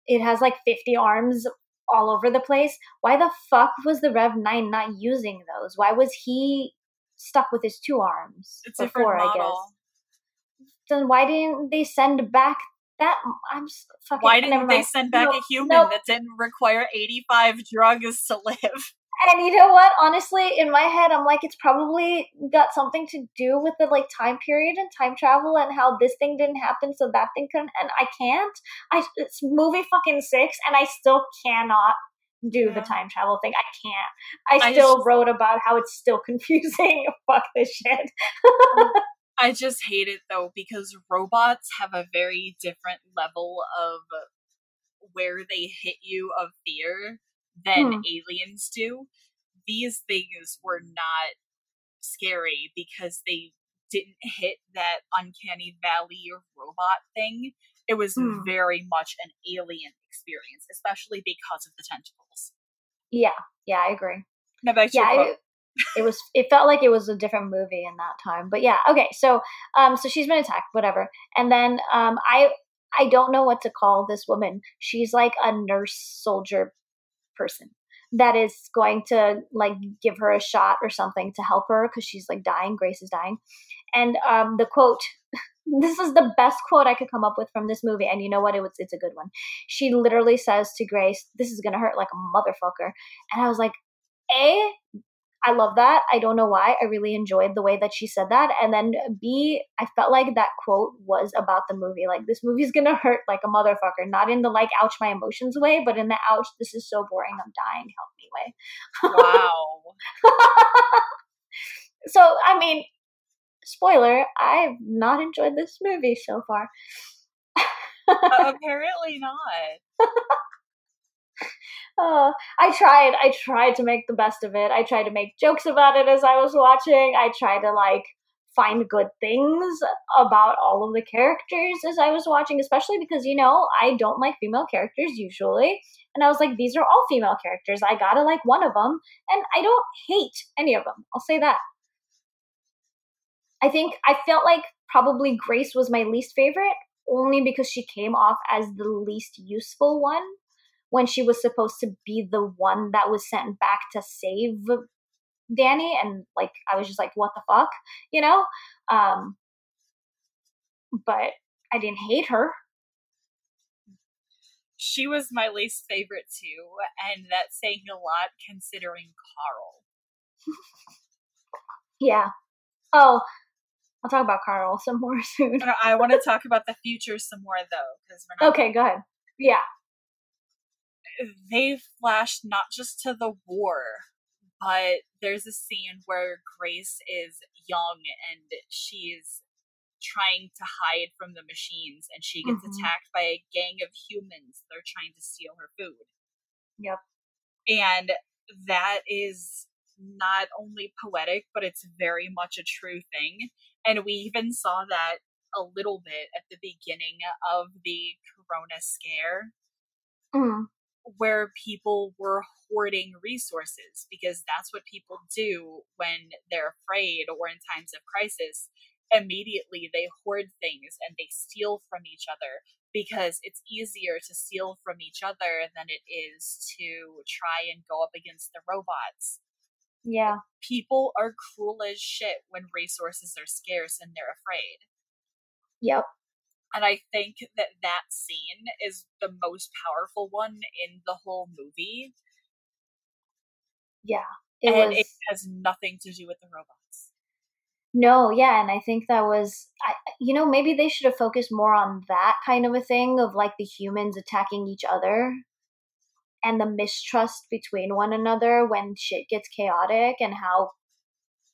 it has like 50 arms all over the place. Why the fuck was the Rev 9 not using those? Why was he stuck with his two arms It's a before, I guess? Then why didn't they send back that? I'm fucking. Why didn't they mind. send back No, a human no. that didn't require 85 drugs to live? And you know what? Honestly, in my head, I'm like, it's probably got something to do with the like time period and time travel and how this thing didn't happen, so that thing couldn't. And I can't. I it's movie fucking six, and I still cannot do the time travel thing. I can't. I I still just- wrote about how it's still confusing. Fuck this shit. Mm. I just hate it though because robots have a very different level of where they hit you of fear than Hmm. aliens do. These things were not scary because they didn't hit that uncanny valley or robot thing. It was Hmm. very much an alien experience, especially because of the tentacles. Yeah, yeah, I agree. Now back to Yeah, quote. it, it was. It felt like it was a different movie in that time. But yeah, okay. So, um, so she's been attacked, whatever, and then um, I I don't know what to call this woman. She's like a nurse soldier person that is going to like give her a shot or something to help her because she's like dying. Grace is dying, and um, the quote. This is the best quote I could come up with from this movie, and you know what? It was it's a good one. She literally says to Grace, "This is gonna hurt like a motherfucker," and I was like, "A, I love that. I don't know why. I really enjoyed the way that she said that. And then B, I felt like that quote was about the movie. Like, this movie's gonna hurt like a motherfucker. Not in the like, ouch, my emotions way, but in the ouch, this is so boring, I'm dying, help me way. Wow. so, I mean, spoiler, I've not enjoyed this movie so far. Uh, apparently not. Uh, I tried. I tried to make the best of it. I tried to make jokes about it as I was watching. I tried to like find good things about all of the characters as I was watching, especially because you know I don't like female characters usually, and I was like, these are all female characters. I gotta like one of them, and I don't hate any of them. I'll say that. I think I felt like probably Grace was my least favorite, only because she came off as the least useful one when she was supposed to be the one that was sent back to save Dani and like I was just like what the fuck, you know? Um but I didn't hate her. She was my least favorite too, and that's saying a lot considering Carl. Yeah. Oh, I'll talk about Carl some more soon. I want to talk about the future some more though, because we're not. Okay, go ahead. Yeah. They flash not just to the war, but there's a scene where Grace is young and she's trying to hide from the machines, and she gets Mhm. attacked by a gang of humans that are trying to steal her food. Yep. And that is not only poetic, but it's very much a true thing. And we even saw that a little bit at the beginning of the Corona scare, Mm. Where people were hoarding resources because that's what people do when they're afraid or in times of crisis. Immediately, they hoard things and they steal from each other because it's easier to steal from each other than it is to try and go up against the robots. Yeah. People are cruel as shit when resources are scarce and they're afraid. Yep. And I think that that scene is the most powerful one in the whole movie. Yeah. It and was it has nothing to do with the robots. No, yeah, and I think that was, I, you know, maybe they should have focused more on that kind of a thing of like the humans attacking each other and the mistrust between one another when shit gets chaotic and how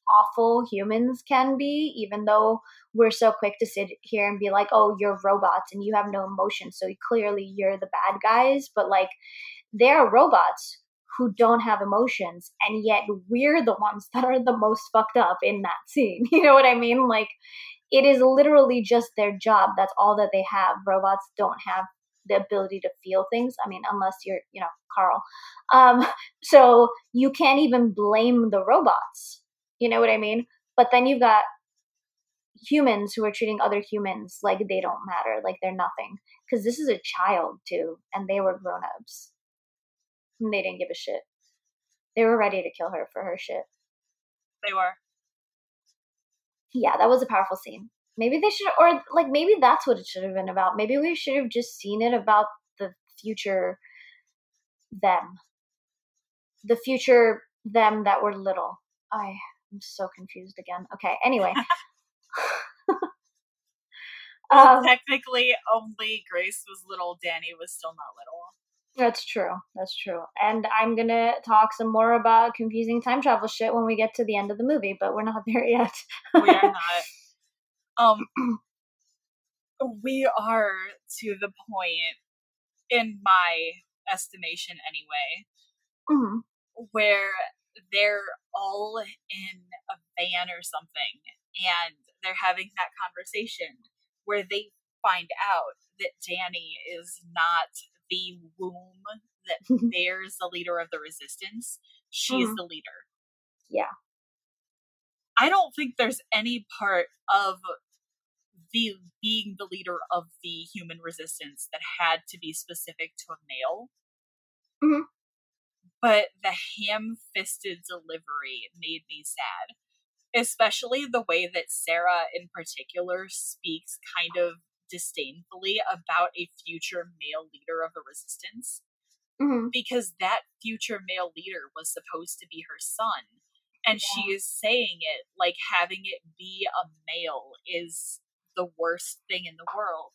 awful humans can be, even though we're so quick to sit here and be like, oh, you're robots and you have no emotion, so clearly you're the bad guys. But like, they're robots who don't have emotions and yet we're the ones that are the most fucked up in that scene you know what i mean? Like it is literally just their job that's all that they have. Robots don't have the ability to feel things i mean unless you're you know carl. Um so you can't even blame the robots you know what i mean but then you've got humans who are treating other humans like they don't matter like they're nothing because this is a child too and they were grown-ups and they didn't give a shit. They were ready to kill her for her shit. They were. Yeah, that was a powerful scene. Maybe they should, or like maybe that's what it should have been about. Maybe we should have just seen it about the future them, the future them that were little. I am so confused again. Okay, anyway. Well, um, technically, only Grace was little. Dani was still not little. That's true. That's true. And I'm gonna talk some more about confusing time travel shit when we get to the end of the movie, but we're not there yet. We are not. Um, we are to the point in my estimation anyway, mm-hmm. where they're all in a van or something and they're having that conversation where they find out that Dani is not the womb that bears the leader of the resistance. She's mm. the leader. Yeah. I don't think there's any part of the being the leader of the human resistance that had to be specific to a male. Mm-hmm. But the ham fisted delivery made me sad. Especially the way that Sarah, in particular, speaks kind of disdainfully about a future male leader of the resistance. Mm-hmm. Because that future male leader was supposed to be her son. And yeah. she is saying it like having it be a male is the worst thing in the world.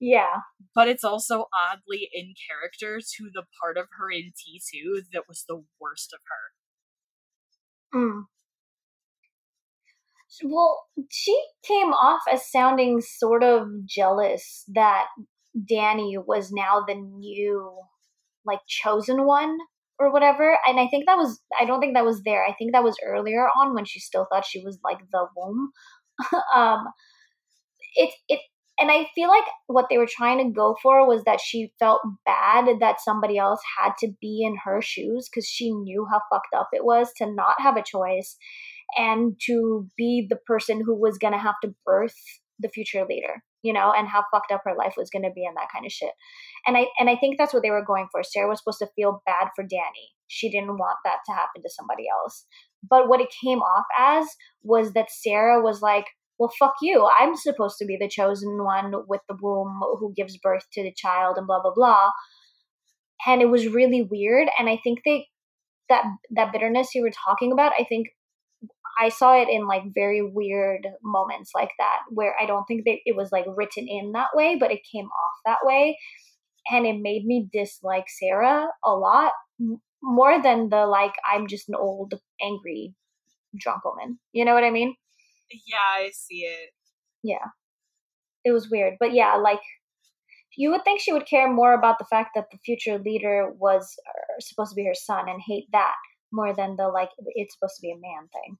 Yeah. But it's also oddly in character to the part of her in T2 that was the worst of her. Mm. Well, she came off as sounding sort of jealous that Dani was now the new, like, chosen one or whatever. And I think that was, I don't think that was there. I think that was earlier on when she still thought she was, like, the womb. um, it, it, and I feel like what they were trying to go for was that she felt bad that somebody else had to be in her shoes because she knew how fucked up it was to not have a choice and to be the person who was going to have to birth the future leader you know and how fucked up her life was going to be and that kind of shit. And i and i think that's what they were going for. Sarah was supposed to feel bad for dani. She didn't want that to happen to somebody else. But what it came off as was that sarah was like well fuck you i'm supposed to be the chosen one with the womb who gives birth to the child and blah blah blah and it was really weird and i think they that that bitterness you were talking about i think I saw it in like very weird moments like that where I don't think that it was like written in that way, but it came off that way. And it made me dislike Sarah a lot more than the like, I'm just an old, angry drunk woman. You know what I mean? Yeah, I see it. Yeah. It was weird. But yeah, like, you would think she would care more about the fact that the future leader was uh, supposed to be her son and hate that more than the like it's supposed to be a man thing.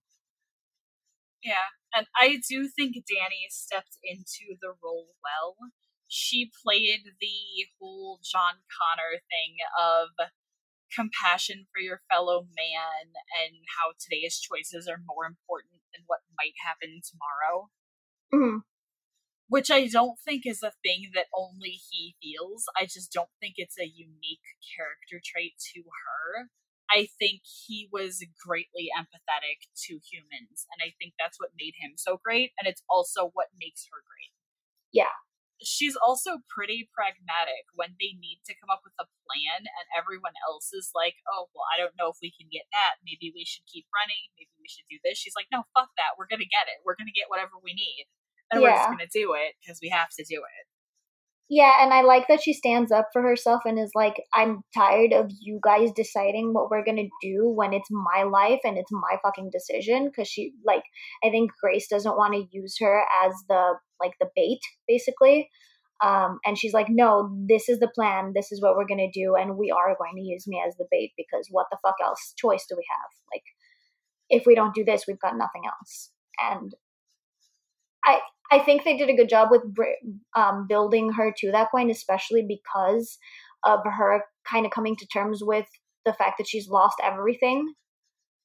Yeah, and I do think Dani stepped into the role well. She played the whole John Connor thing of compassion for your fellow man and how today's choices are more important than what might happen tomorrow. Mm-hmm. Which I don't think is a thing that only he feels. I just don't think it's a unique character trait to her. I think he was greatly empathetic to humans, and I think that's what made him so great, and it's also what makes her great. Yeah. She's also pretty pragmatic when they need to come up with a plan, and everyone else is like, oh, well, I don't know if we can get that. Maybe we should keep running. Maybe we should do this. She's like, no, fuck that. We're going to get it. We're going to get whatever we need. And yeah. we're just going to do it because we have to do it. Yeah, and I like that she stands up for herself and is like, I'm tired of you guys deciding what we're gonna do when it's my life and it's my fucking decision. Cause she, like, I think Grace doesn't want to use her as the, like, the bait, basically. Um, and she's like, no, this is the plan. This is what we're gonna do. And we are going to use me as the bait because what the fuck else choice do we have? Like, if we don't do this, we've got nothing else. And I, I think they did a good job with um, building her to that point, especially because of her kind of coming to terms with the fact that she's lost everything,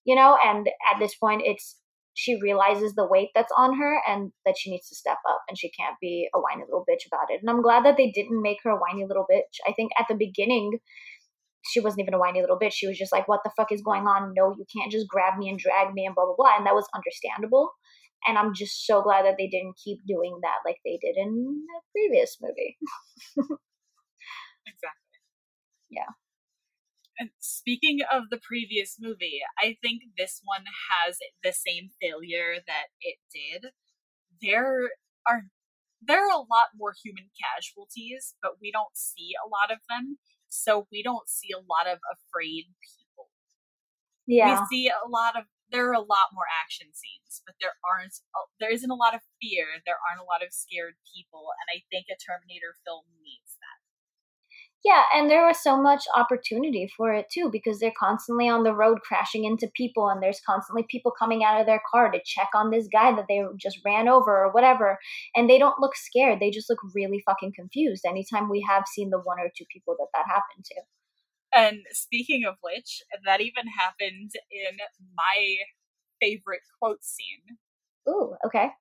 you know. And at this point, it's she realizes the weight that's on her and that she needs to step up and she can't be a whiny little bitch about it. And I'm glad that they didn't make her a whiny little bitch. I think at the beginning, she wasn't even a whiny little bitch. She was just like, "What the fuck is going on? No, you can't just grab me and drag me and blah blah blah." And that was understandable and i'm just so glad that they didn't keep doing that like they did in the previous movie. Exactly. Yeah. And speaking of the previous movie i think this one has the same failure that it did. There are there are a lot more human casualties but we don't see a lot of them so we don't see a lot of afraid people. Yeah. we see a lot of there are a lot more action scenes, but there aren't there isn't a lot of fear. There aren't a lot of scared people, and I think a Terminator film needs that. Yeah, and there was so much opportunity for it too because they're constantly on the road crashing into people and there's constantly people coming out of their car to check on this guy that they just ran over or whatever and they don't look scared. They just look really fucking confused anytime we have seen the one or two people that that happened to. And speaking of which, that even happened in my favorite quote scene. Ooh, okay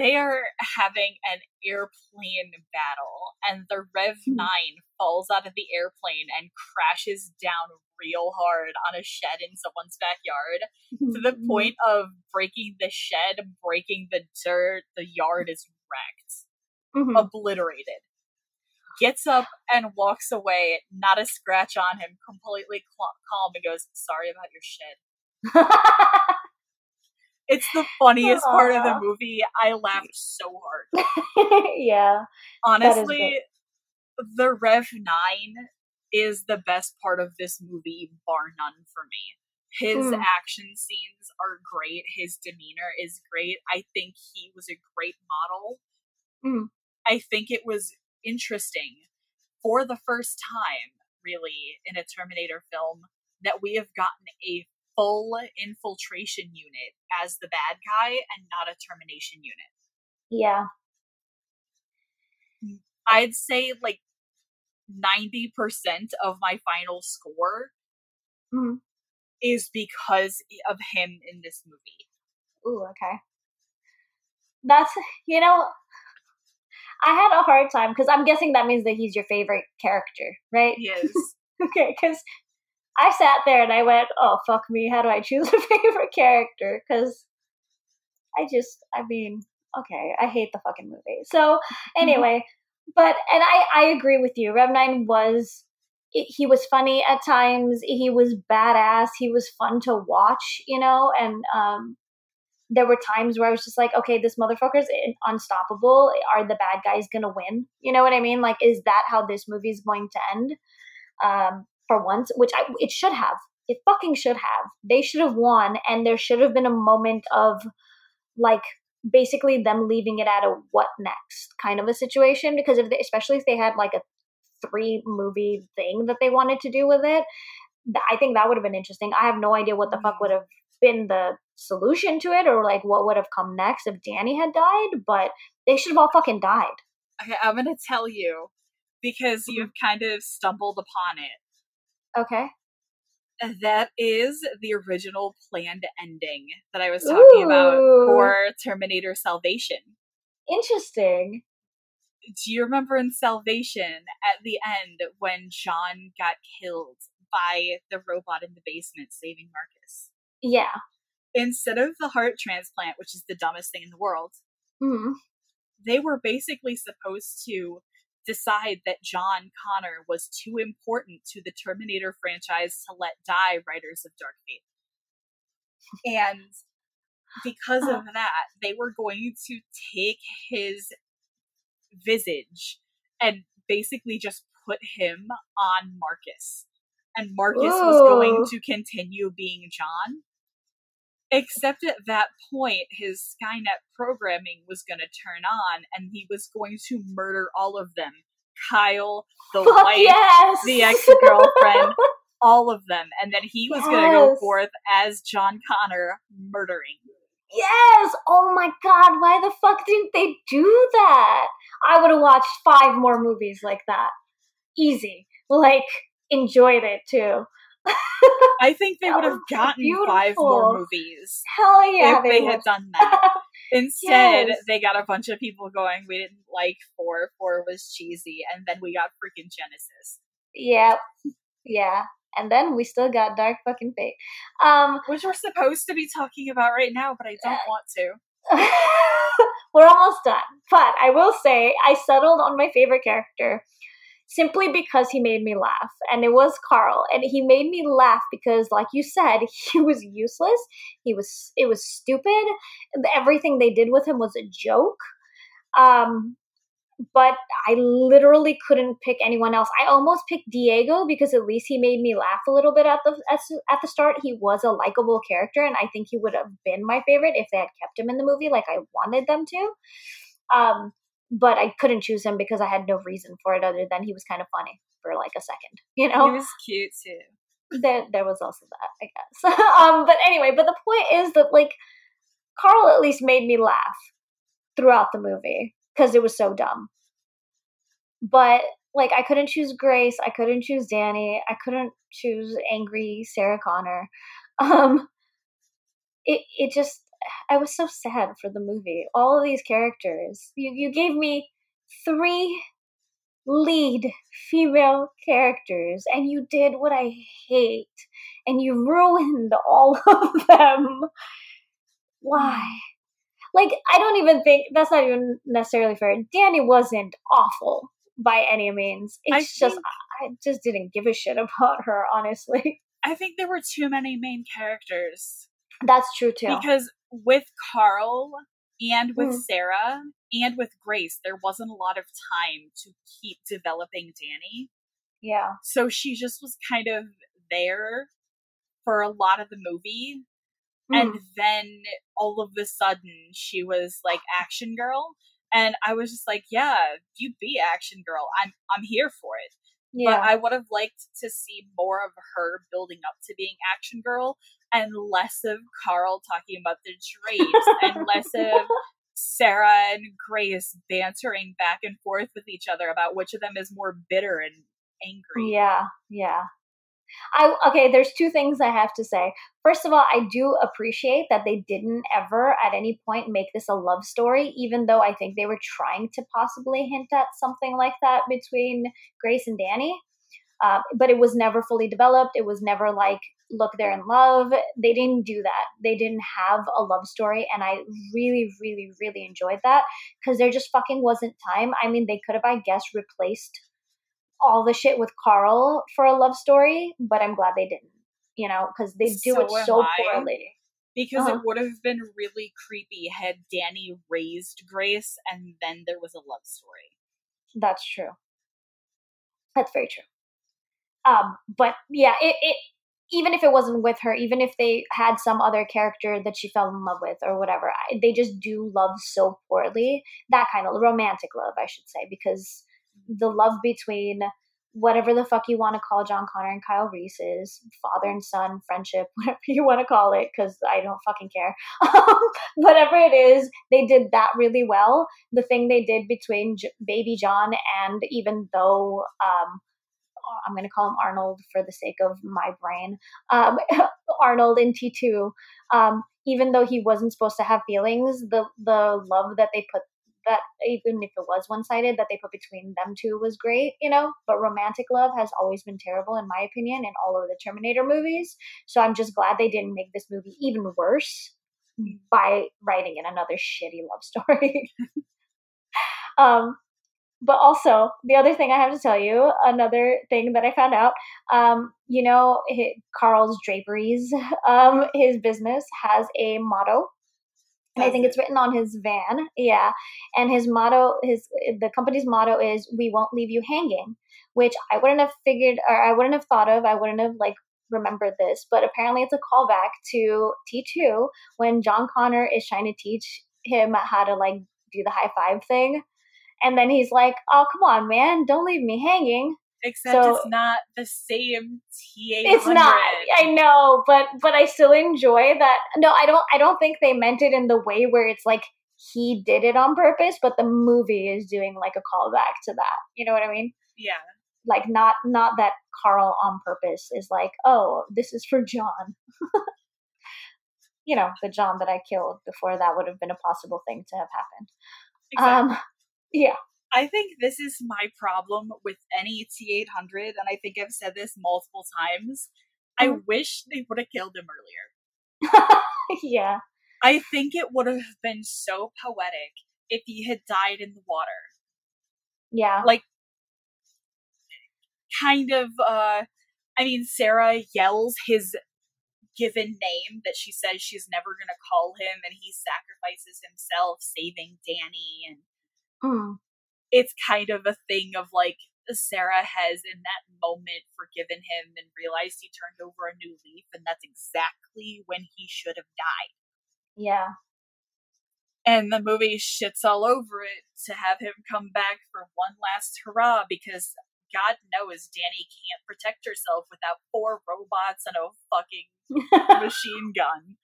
they are having an airplane battle and the rev hmm. 9 falls out of the airplane and crashes down real hard on a shed in someone's backyard to the point of breaking the shed breaking the dirt the yard is wrecked mm-hmm. obliterated gets up and walks away not a scratch on him completely calm and goes sorry about your shit." It's the funniest Aww. part of the movie. I laughed so hard. yeah. Honestly, the Rev 9 is the best part of this movie, bar none for me. His mm. action scenes are great. His demeanor is great. I think he was a great model. Mm. I think it was interesting for the first time, really, in a Terminator film that we have gotten a full infiltration unit as the bad guy and not a termination unit. Yeah. I'd say like 90% of my final score mm-hmm. is because of him in this movie. Ooh, okay. That's, you know, I had a hard time because I'm guessing that means that he's your favorite character, right? Yes. okay, because I sat there and I went, "Oh fuck me! How do I choose a favorite character?" Because I just, I mean, okay, I hate the fucking movie. So mm-hmm. anyway, but and I I agree with you. Rev Nine was he was funny at times. He was badass. He was fun to watch, you know, and um, there were times where I was just like, okay, this motherfucker's unstoppable. Are the bad guys gonna win? You know what I mean? Like, is that how this movie is going to end? Um, for once, which I, it should have. It fucking should have. They should have won, and there should have been a moment of like basically them leaving it at a what next kind of a situation. Because if they, especially if they had like a three movie thing that they wanted to do with it, I think that would have been interesting. I have no idea what the fuck mm. would have been the solution to it or like what would have come next if Dani had died, but they should have all fucking died. Okay, I'm gonna tell you because mm-hmm. you've kind of stumbled upon it. Okay. That is the original planned ending that I was talking Ooh. about for Terminator Salvation. Interesting. Do you remember in Salvation at the end when John got killed by the robot in the basement saving Marcus? Yeah. Instead of the heart transplant, which is the dumbest thing in the world, mm-hmm. they were basically supposed to decide that John Connor was too important to the Terminator franchise to let die writers of Dark Fate. And because of that, they were going to take his visage and basically just put him on Marcus. And Marcus Ooh. was going to continue being John. Except at that point, his Skynet programming was going to turn on and he was going to murder all of them Kyle, the Fuck wife, yes! the ex girlfriend, all of them. And then he was yes. going to go forth as John Connor murdering. Yes! Oh my god, why the fuck didn't they do that? I would have watched five more movies like that. Easy. Like, enjoyed it too. I think they would have gotten beautiful. five more movies. Hell yeah, if they, they had done that. Instead, yes. they got a bunch of people going, we didn't like four, four was cheesy, and then we got freaking Genisys. Yep. Yeah. And then we still got Dark fucking Fate. Um Which we're supposed to be talking about right now, but I don't uh, want to. we're almost done. But I will say I settled on my favorite character simply because he made me laugh. And it was Carl. And he made me laugh because, like you said, he was useless. He was, it was stupid. Everything they did with him was a joke. Um, but I literally couldn't pick anyone else. I almost picked Diego because at least he made me laugh a little bit at the at the start. He was a likable character, and I think he would have been my favorite if they had kept him in the movie like I wanted them to. Um, but I couldn't choose him because I had no reason for it other than he was kind of funny for like a second. You know, he was cute too. There, there was also that, I guess. um, but anyway, but the point is that like Carl at least made me laugh throughout the movie because it was so dumb. But like I couldn't choose Grace, I couldn't choose Dani, I couldn't choose angry Sarah Connor. Um it it just I was so sad for the movie. All of these characters. You you gave me three lead female characters and you did what I hate and you ruined all of them. Why? Like I don't even think that's not even necessarily fair. Dani wasn't awful by any means. It's I just I just didn't give a shit about her, honestly. I think there were too many main characters. That's true too. Because with Carl and with mm. Sarah and with Grace, there wasn't a lot of time to keep developing Dani. Yeah. So she just was kind of there for a lot of the movie. Mm. And then all of a sudden she was like action girl. And I was just like, yeah, you be action girl. I'm I'm here for it. Yeah. But I would have liked to see more of her building up to being action girl and less of Carl talking about the drapes and less of Sarah and Grace bantering back and forth with each other about which of them is more bitter and angry. Yeah, yeah. I okay, there's two things I have to say. First of all, I do appreciate that they didn't ever at any point make this a love story, even though I think they were trying to possibly hint at something like that between Grace and Dani. Uh, but it was never fully developed. It was never like, look, they're in love. They didn't do that. They didn't have a love story. And I really, really, really enjoyed that because there just fucking wasn't time. I mean, they could have, I guess, replaced all the shit with Carl for a love story, but I'm glad they didn't, you know, because they do so it so poorly. Because uh-huh. it would have been really creepy had Dani raised Grace and then there was a love story. That's true. That's very true. Um, but yeah, it, it even if it wasn't with her, even if they had some other character that she fell in love with or whatever, I, they just do love so poorly. That kind of romantic love, I should say, because the love between whatever the fuck you want to call John Connor and Kyle Reese is father and son friendship, whatever you want to call it, because I don't fucking care. whatever it is, they did that really well. The thing they did between J- Baby John and even though um, I'm going to call him Arnold for the sake of my brain, um, Arnold in T2. Um, even though he wasn't supposed to have feelings, the the love that they put that even if it was one sided that they put between them two was great, you know. But romantic love has always been terrible, in my opinion, in all of the Terminator movies. So I'm just glad they didn't make this movie even worse by writing in another shitty love story. um, but also the other thing I have to tell you, another thing that I found out, um, you know, his, Carl's Draperies, um, his business has a motto and I think it's written on his van. Yeah, and his motto, his the company's motto is "We won't leave you hanging," which I wouldn't have figured or I wouldn't have thought of. I wouldn't have like remembered this, but apparently it's a callback to T two when John Connor is trying to teach him how to like do the high five thing, and then he's like, "Oh come on, man, don't leave me hanging." Except so, it's not the same T800. It's not. I know, but but I still enjoy that. No, I don't. I don't think they meant it in the way where it's like he did it on purpose, but the movie is doing like a callback to that. You know what I mean? Yeah. Like not not that Carl on purpose is like, oh, this is for John. you know, the John that I killed before that would have been a possible thing to have happened. Exactly. Um, yeah. I think this is my problem with any T800, and I think I've said this multiple times. I mm-hmm. wish they would have killed him earlier. yeah. I think it would have been so poetic if he had died in the water. Yeah. Like, kind of, uh, I mean, Sarah yells his given name that she says she's never going to call him, and he sacrifices himself, saving Dani. And mm it's kind of a thing of like Sarah has in that moment forgiven him and realized he turned over a new leaf, and that's exactly when he should have died. Yeah. And the movie shits all over it to have him come back for one last hurrah because God knows Dani can't protect herself without four robots and a fucking machine gun.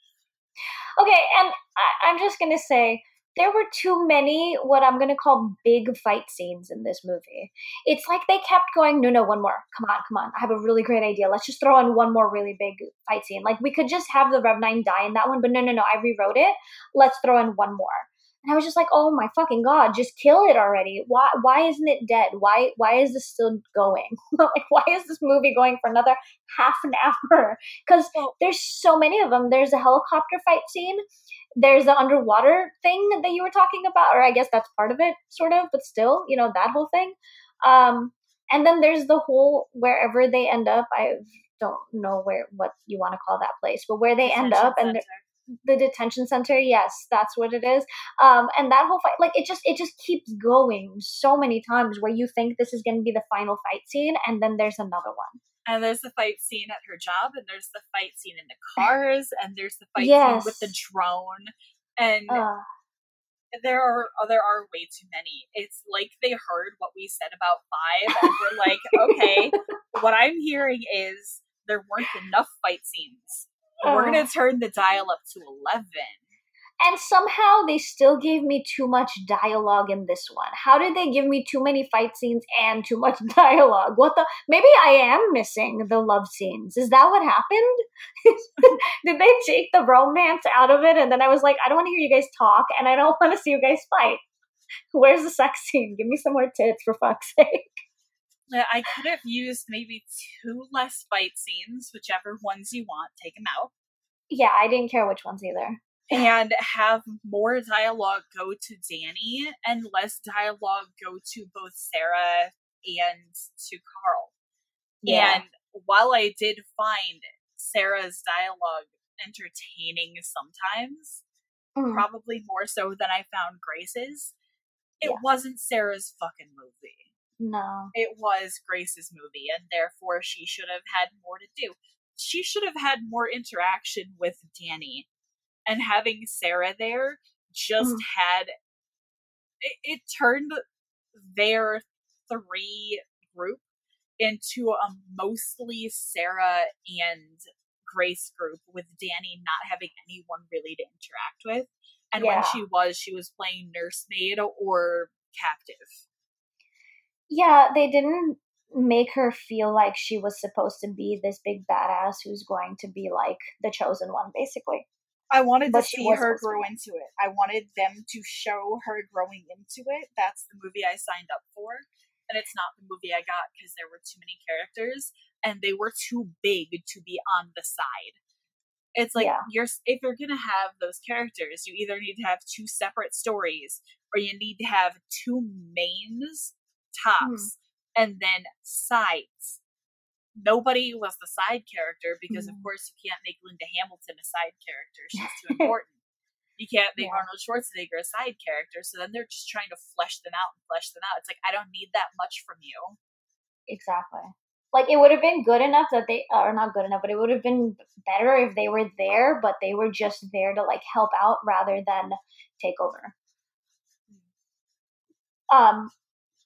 Okay, and I, I'm just gonna say there were too many what I'm gonna call big fight scenes in this movie. It's like they kept going, no, no, one more. Come on, come on. I have a really great idea. Let's just throw in one more really big fight scene. Like we could just have the Rev 9 die in that one, but no, no, no. I rewrote it. Let's throw in one more. And I was just like, oh my fucking god, just kill it already. Why why isn't it dead? Why why is this still going? like why is this movie going for another half an hour? Because there's so many of them. There's a helicopter fight scene. There's the underwater thing that you were talking about, or I guess that's part of it, sort of, but still, you know, that whole thing. Um, and then there's the whole wherever they end up. I don't know where what you want to call that place, but where they end up and the detention center yes that's what it is um and that whole fight like it just it just keeps going so many times where you think this is going to be the final fight scene and then there's another one and there's the fight scene at her job and there's the fight scene in the cars and there's the fight yes. scene with the drone. And uh. there are oh, there are way too many. It's like they heard what we said about five and we're like okay what i'm hearing is there weren't enough fight scenes. We're gonna turn the dial up to 11 and somehow they still gave me too much dialogue in this one. How did they give me too many fight scenes and too much dialogue? What the? Maybe I am missing the love scenes. Is that what happened? did they take the romance out of it? And then I was like, I don't want to hear you guys talk, and I don't want to see you guys fight. Where's the sex scene? Give me some more tits, for fuck's sake. I could have used maybe two less fight scenes, whichever ones you want. Take them out. Yeah, I didn't care which ones either. And have more dialogue go to Dani and less dialogue go to both Sarah and to Carl. Yeah. And while I did find Sarah's dialogue entertaining sometimes, mm. probably more so than I found Grace's, it yeah. wasn't Sarah's fucking movie. No. It was Grace's movie, and therefore she should have had more to do. She should have had more interaction with Dani. And having Sarah there just mm. had. It, it turned their three group into a mostly Sarah and Grace group with Dani not having anyone really to interact with. And yeah. when she was, she was playing nursemaid or captive yeah, they didn't make her feel like she was supposed to be this big badass who's going to be like the chosen one, basically. I wanted but to see her grow into it. I wanted them to show her growing into it. That's the movie I signed up for. And it's not the movie I got because there were too many characters and they were too big to be on the side. It's like yeah. you're if you're gonna have those characters, you either need to have two separate stories or you need to have two mains tops, mm. and then sides. Nobody was the side character because, mm. of course, you can't make Linda Hamilton a side character. She's too important. You can't make yeah. Arnold Schwarzenegger a side character. So then they're just trying to flesh them out and flesh them out. It's like, I don't need that much from you. Exactly. Like, it would have been good enough that they, or not good enough, but it would have been better if they were there, but they were just there to, like, help out rather than take over. Hmm. Um,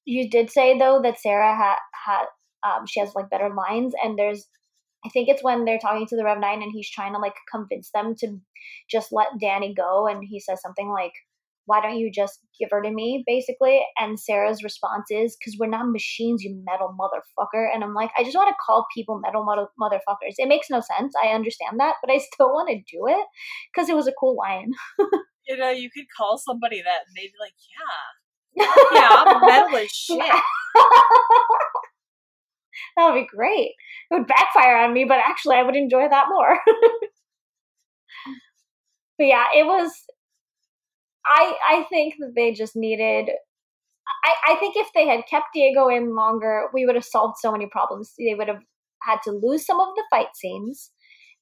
you did say though that Sarah had had um, she has like better lines, and there's I think it's when they're talking to the Rev Nine and he's trying to like convince them to just let Dani go, and he says something like, "Why don't you just give her to me?" Basically, and Sarah's response is, "Because we're not machines, you metal motherfucker." And I'm like, I just want to call people metal mother- motherfuckers. It makes no sense. I understand that, but I still want to do it because it was a cool line. you know, you could call somebody that, and they'd be like, "Yeah." yeah, I'm metal as shit. that would be great. It would backfire on me, but actually, I would enjoy that more. but yeah, it was. I I think that they just needed. I, I think if they had kept Diego in longer, we would have solved so many problems. They would have had to lose some of the fight scenes.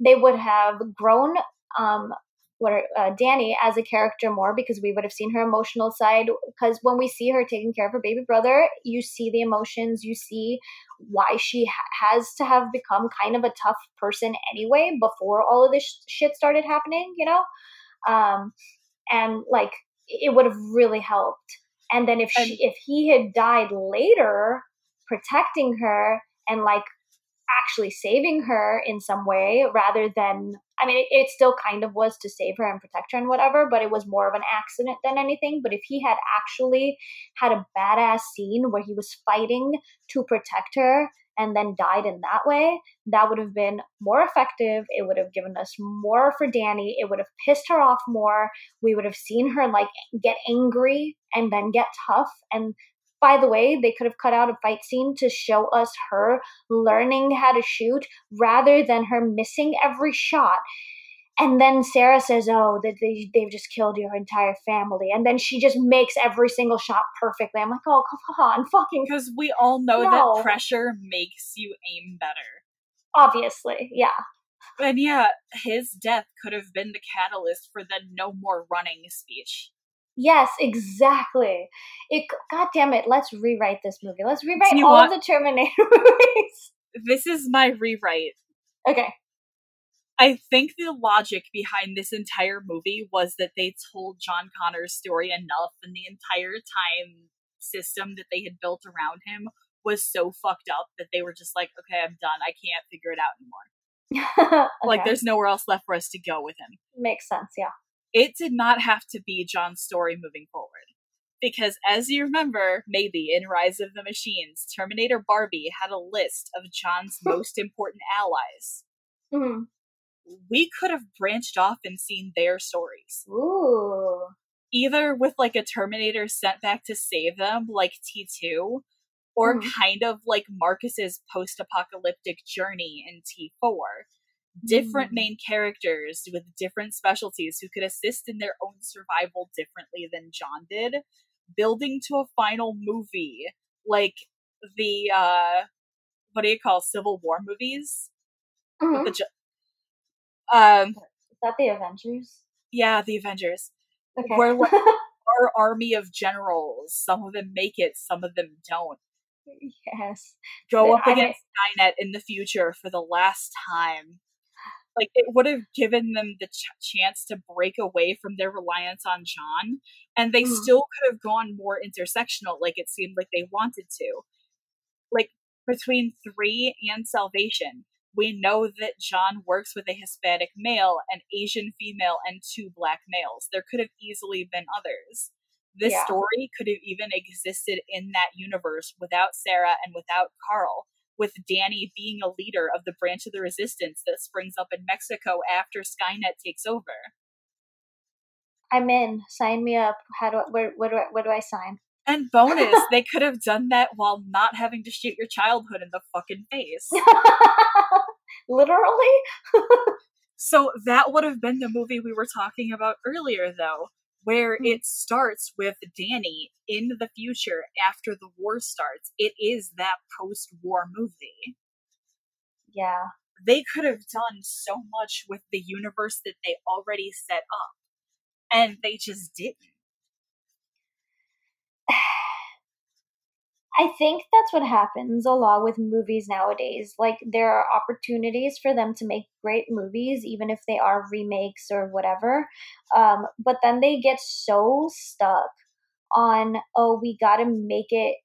They would have grown um, what uh, Dani as a character more because we would have seen her emotional side. Because when we see her taking care of her baby brother, you see the emotions, you see why she ha- has to have become kind of a tough person anyway before all of this sh- shit started happening, you know. Um, and like it would have really helped. And then if she, if he had died later, protecting her and like actually saving her in some way rather than I mean, it, it, still kind of was to save her and protect her and whatever, but it was more of an accident than anything. But if he had actually had a badass scene where he was fighting to protect her and then died in that way, that would have been more effective. It would have given us more for Dani. It would have pissed her off more. We would have seen her like get angry and then get tough. And by the way, they could have cut out a fight scene to show us her learning how to shoot rather than her missing every shot. And then Sarah says, "Oh, they they've just killed your entire family," and then she just makes every single shot perfectly. I'm like, "Oh, come on, fucking!" Because we all know no. that pressure makes you aim better. Obviously, yeah. And yeah, his death could have been the catalyst for the "no more running" speech. Yes, exactly. It. God damn it! Let's rewrite this movie. Let's rewrite all want, the Terminator movies. This is my rewrite. Okay. I think the logic behind this entire movie was that they told John Connor's story enough, and the entire time system that they had built around him was so fucked up that they were just like, okay, I'm done. I can't figure it out anymore. okay. Like, there's nowhere else left for us to go with him. Makes sense, yeah it did not have to be John's story moving forward. Because as you remember, maybe in Rise of the Machines, Terminator Barbie had a list of John's most important allies. Mm-hmm. We could have branched off and seen their stories. Ooh. Either with like a Terminator sent back to save them, like T2, or mm-hmm. kind of like Marcus's post apocalyptic journey in T4 different mm. main characters with different specialties who could assist in their own survival differently than John did, building to a final movie like the uh what do you call Civil War movies? Mm-hmm. The, um, is that the Avengers? Yeah, the Avengers. Okay. Where like, our army of generals, some of them make it, some of them don't. Yes. Go up against Skynet in the future for the last time like it would have given them the ch- chance to break away from their reliance on John, and they mm. still could have gone more intersectional, like it seemed like they wanted to. Like between three and Salvation, we know that John works with a Hispanic male, an Asian female, and two black males. There could have easily been others. This yeah. story could have even existed in that universe without Sarah and without Carl with Dani being a leader of the branch of the resistance that springs up in Mexico after Skynet takes over. I'm in. Sign me up. How do I, where, where do I, where do I sign? And bonus, they could have done that while not having to shoot your childhood in the fucking face. Literally? so that would have been the movie we were talking about earlier, though where mm. it starts with Dani in the future after the war starts. It is that post war movie. Yeah. They could have done so much with the universe that they already set up, and they just didn't. I think that's what happens a lot with movies nowadays. Like, there are opportunities for them to make great movies, even if they are remakes or whatever. Um, but then they get so stuck on, oh, we got to make it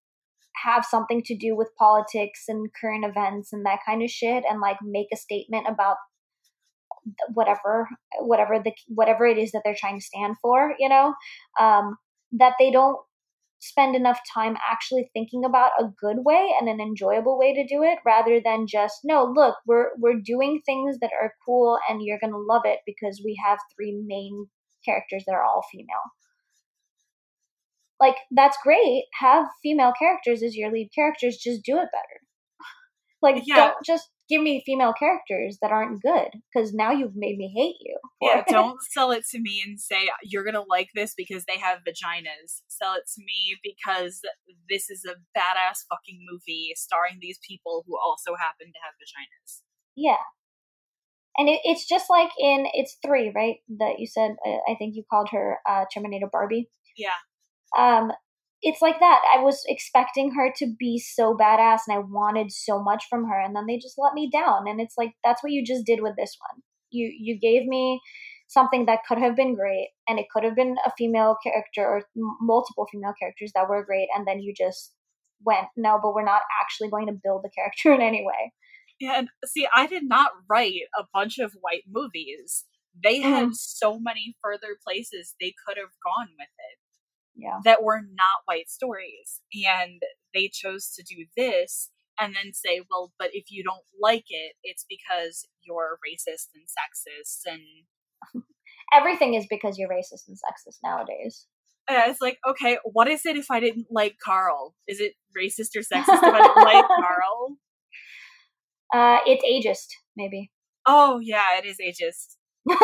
have something to do with politics and current events and that kind of shit and like make a statement about whatever whatever the whatever it is that they're trying to stand for you know um, that they don't spend enough time actually thinking about a good way and an enjoyable way to do it rather than just no look we're we're doing things that are cool and you're going to love it because we have three main characters that are all female. Like that's great. Have female characters as your lead characters. Just do it better like yeah. don't just give me female characters that aren't good because now you've made me hate you. Yeah, don't sell it to me and say you're gonna like this because they have vaginas. Sell it to me because this is a badass fucking movie starring these people who also happen to have vaginas. Yeah. And it, it's just like in it's three, right? That you said. Uh, I think you called her uh, Terminator Barbie. Yeah. Um, it's like that. I was expecting her to be so badass and I wanted so much from her and then they just let me down and it's like that's what you just did with this one. You you gave me something that could have been great and it could have been a female character or m- multiple female characters that were great and then you just went no but we're not actually going to build the character in any way Yeah, and see, I did not write a bunch of white movies. They had Mhm. so many further places they could have gone with it yeah that were not white stories. And they chose to do this and then say, well, but if you don't like it, it's because you're racist and sexist. And everything is because you're racist and sexist nowadays uh, it's like, okay, what is it if I didn't like Carl? Is it racist or sexist if I didn't like Carl? uh it's ageist maybe Oh, yeah, it is ageist.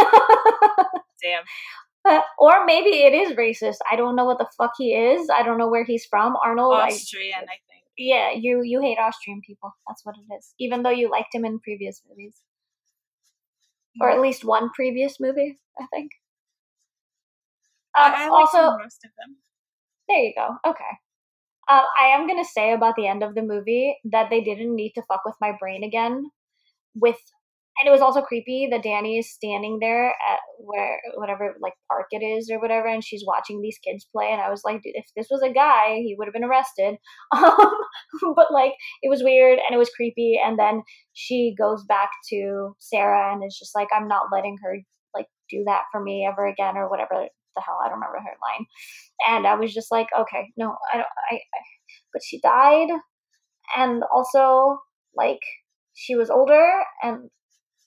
Damn. Or maybe it is racist. I don't know what the fuck he is. I don't know where he's from. Arnold Austrian, I think. yeah you you hate austrian people. That's what it is. Even though you liked him in previous movies. Or at least one previous movie i think. Um, I, I like also most of them. there you go. Okay. Uh, i am going to say about the end of the movie that they didn't need to fuck with my brain again with and it was also creepy that Dani is standing there at where whatever like park it is or whatever, and she's watching these kids play. And I was like, dude, if this was a guy, he would have been arrested. Um, but like, it was weird and it was creepy. And then she goes back to Sarah and is just like, I'm not letting her like do that for me ever again or whatever the hell. I don't remember her line. And I was just like, okay, no, I don't. I, I but she died, and also like she was older and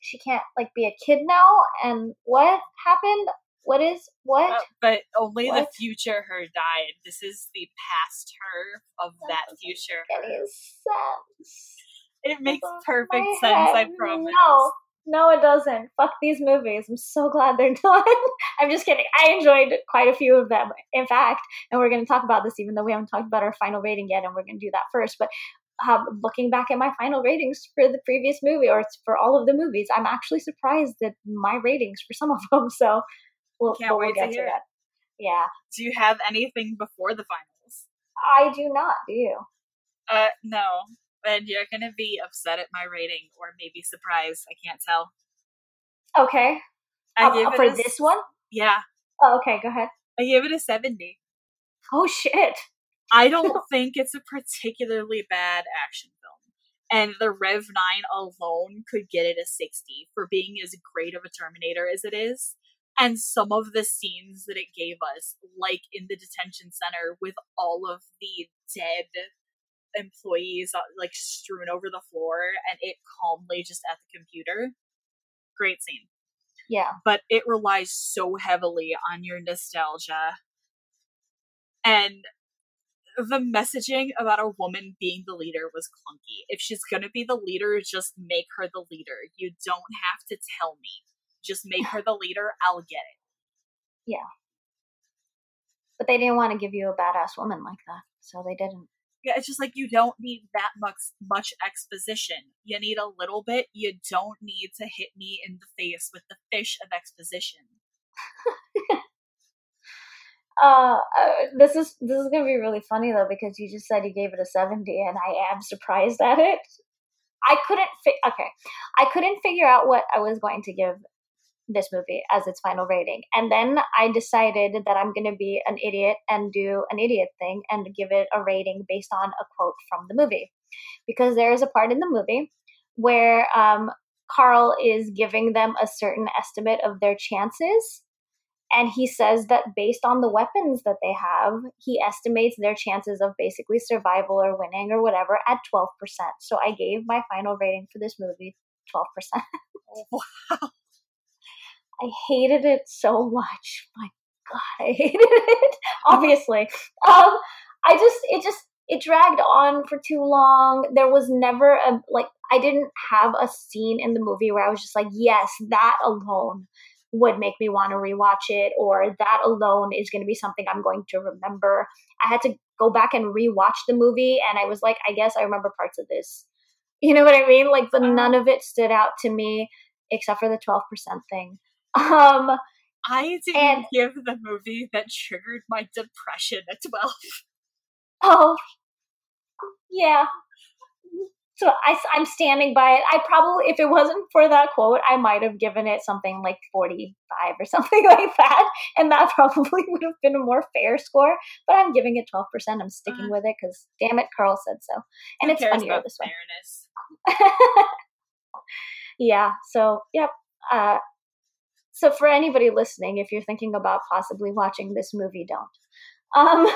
she can't like be a kid now and what happened? What is what? Uh, but only the future her died. This is the past her of that doesn't future make any sense. It makes perfect sense, I promise. no no it doesn't. Fuck these movies. I'm so glad they're done. I'm just kidding. I enjoyed quite a few of them in fact and we're going to talk about this even though we haven't talked about our final rating yet and we're going to do that first but um, looking back at my final ratings for the previous movie or for all of the movies i'm actually surprised that my ratings for some of them so we'll, Can't we'll wait to get to hear it. that yeah Do you have anything before the finals? i do not do you Uh, no. And you're gonna be upset at my rating, or maybe surprised. I can't tell. okay I Um, gave it for a this one Yeah, oh, okay go ahead I gave it a seventy. oh shit I don't think it's a particularly bad action film. And the Rev 9 alone could get it a 60 for being as great of a Terminator as it is. And some of the scenes that it gave us, like in the detention center with all of the dead employees uh, like strewn over the floor and it calmly just at the computer. Great scene. yeah But it relies so heavily on your nostalgia. And the messaging about a woman being the leader was clunky. If she's gonna be the leader, just make her the leader. You don't have to tell me. Just make her the leader, I'll get it. Yeah. But they didn't want to give you a badass woman like that so they didn't Yeah, it's just like you don't need that much much exposition. You need a little bit. You don't need to hit me in the face with the fish of exposition. Uh, uh, this is this is gonna be really funny though because you just said you gave it a seventy, and I am surprised at it. I couldn't fi- okay, I couldn't figure out what I was going to give this movie as its final rating, and then I decided that I'm gonna be an idiot and do an idiot thing and give it a rating based on a quote from the movie, because there is a part in the movie where um, Carl is giving them a certain estimate of their chances and he says that based on the weapons that they have, he estimates their chances of basically survival or winning or whatever at 12%. So I gave my final rating for this movie 12%. Wow. I hated it so much. My God, I hated it. Obviously. Um, I just, it just, it dragged on for too long. There was never a, like, I didn't have a scene in the movie where I was just like, yes, that alone would make me want to rewatch it, or that alone is going to be something I'm going to remember. I had to go back and rewatch the movie, and I was like, I guess I remember parts of this. You know what I mean? Like, but none of it stood out to me except for the 12% thing. Um, I didn't And- give the movie that triggered my depression at 12. oh, yeah. So I, I'm standing by it. I probably, if it wasn't for that quote, I might have given it something like 45 or something like that. And that probably would have been a more fair score. But I'm giving it 12%. I'm sticking uh, with it because, damn it, Carl said so. And it's funnier this way. yeah. So, yep. Uh, so for anybody listening, if you're thinking about possibly watching this movie, don't. Um,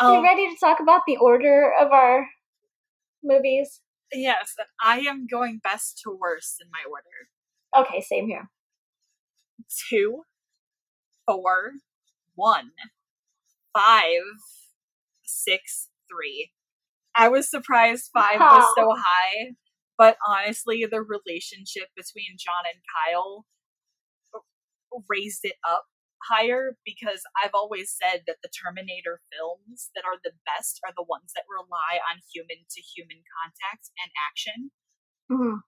um, you ready to talk about the order of our movies? Yes, I am going best to worst in my order. Okay, same here. Two, four, one, five, six, three. I was surprised five wow. was so high, but honestly, the relationship between John and Kyle raised it up higher because I've always said that the Terminator films that are the best are the ones that rely on human to human contact and action. Mm-hmm.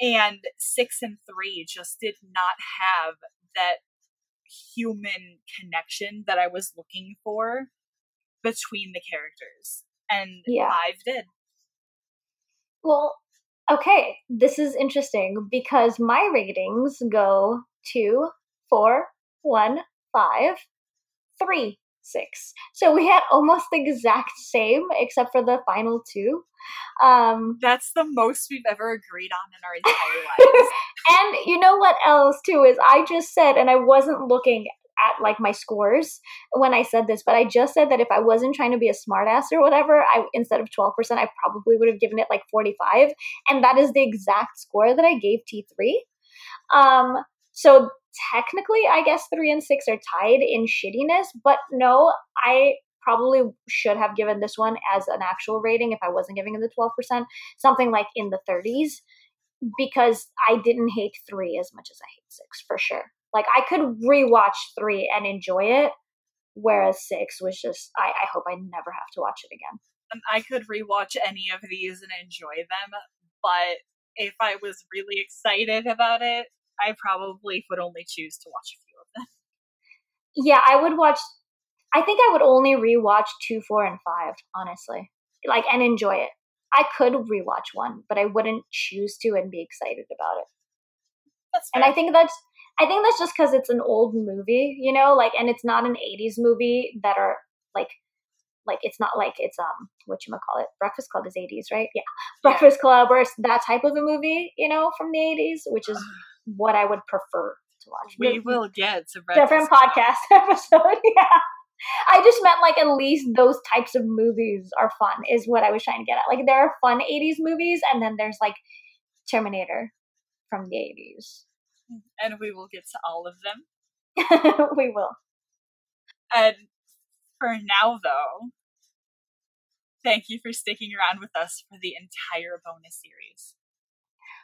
And six and three just did not have that human connection that I was looking for between the characters. And yeah. five did. Well, okay, this is interesting because my ratings go two, four, one, five, three, six. So we had almost the exact same, except for the final two. Um, That's the most we've ever agreed on in our entire lives. and you know what else too is I just said, and I wasn't looking at like my scores when I said this, but I just said that if I wasn't trying to be a smartass or whatever, I instead of 12%, I probably would have given it like 45. And that is the exact score that I gave T3. Um, so technically, I guess three and six are tied in shittiness, but no, I probably should have given this one as an actual rating if I wasn't giving it the 12%, something like in the 30s, because I didn't hate three as much as I hate six for sure. Like I could rewatch three and enjoy it, whereas six was just, I, I hope I never have to watch it again. And I could rewatch any of these and enjoy them, but if I was really excited about it, I probably would only choose to watch a few of them. Yeah, I would watch. I think I would only rewatch two, four, and five, honestly, like and enjoy it. I could rewatch one, but I wouldn't choose to and be excited about it. That's fair. and I think that's I think that's just because it's an old movie, you know, like, and it's not an '80s movie that are like, like it's not like it's um what you call it, Breakfast Club is '80s, right? Yeah, Breakfast yeah. Club or that type of a movie, you know, from the '80s, which is what I would prefer to watch. We will get to different podcast episode. yeah. I just meant like at least those types of movies are fun is what I was trying to get at. Like there are fun 80s movies and then there's like Terminator from the 80s. And we will get to all of them. we will. And for now though, thank you for sticking around with us for the entire bonus series.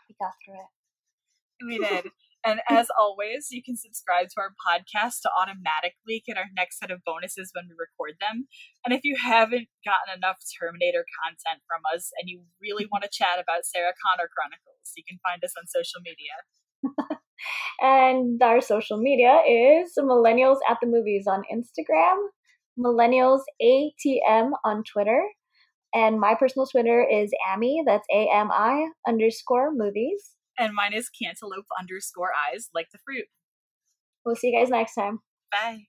We got through it. We did. And as always, you can subscribe to our podcast to automatically get our next set of bonuses when we record them. And if you haven't gotten enough Terminator content from us and you really want to chat about Sarah Connor Chronicles, you can find us on social media. and our social media is Millennials at the Movies on Instagram, Millennials ATM on Twitter, and my personal Twitter is Ami, that's A M I underscore movies. And mine is cantaloupe underscore eyes, like the fruit. We'll see you guys next time. Bye.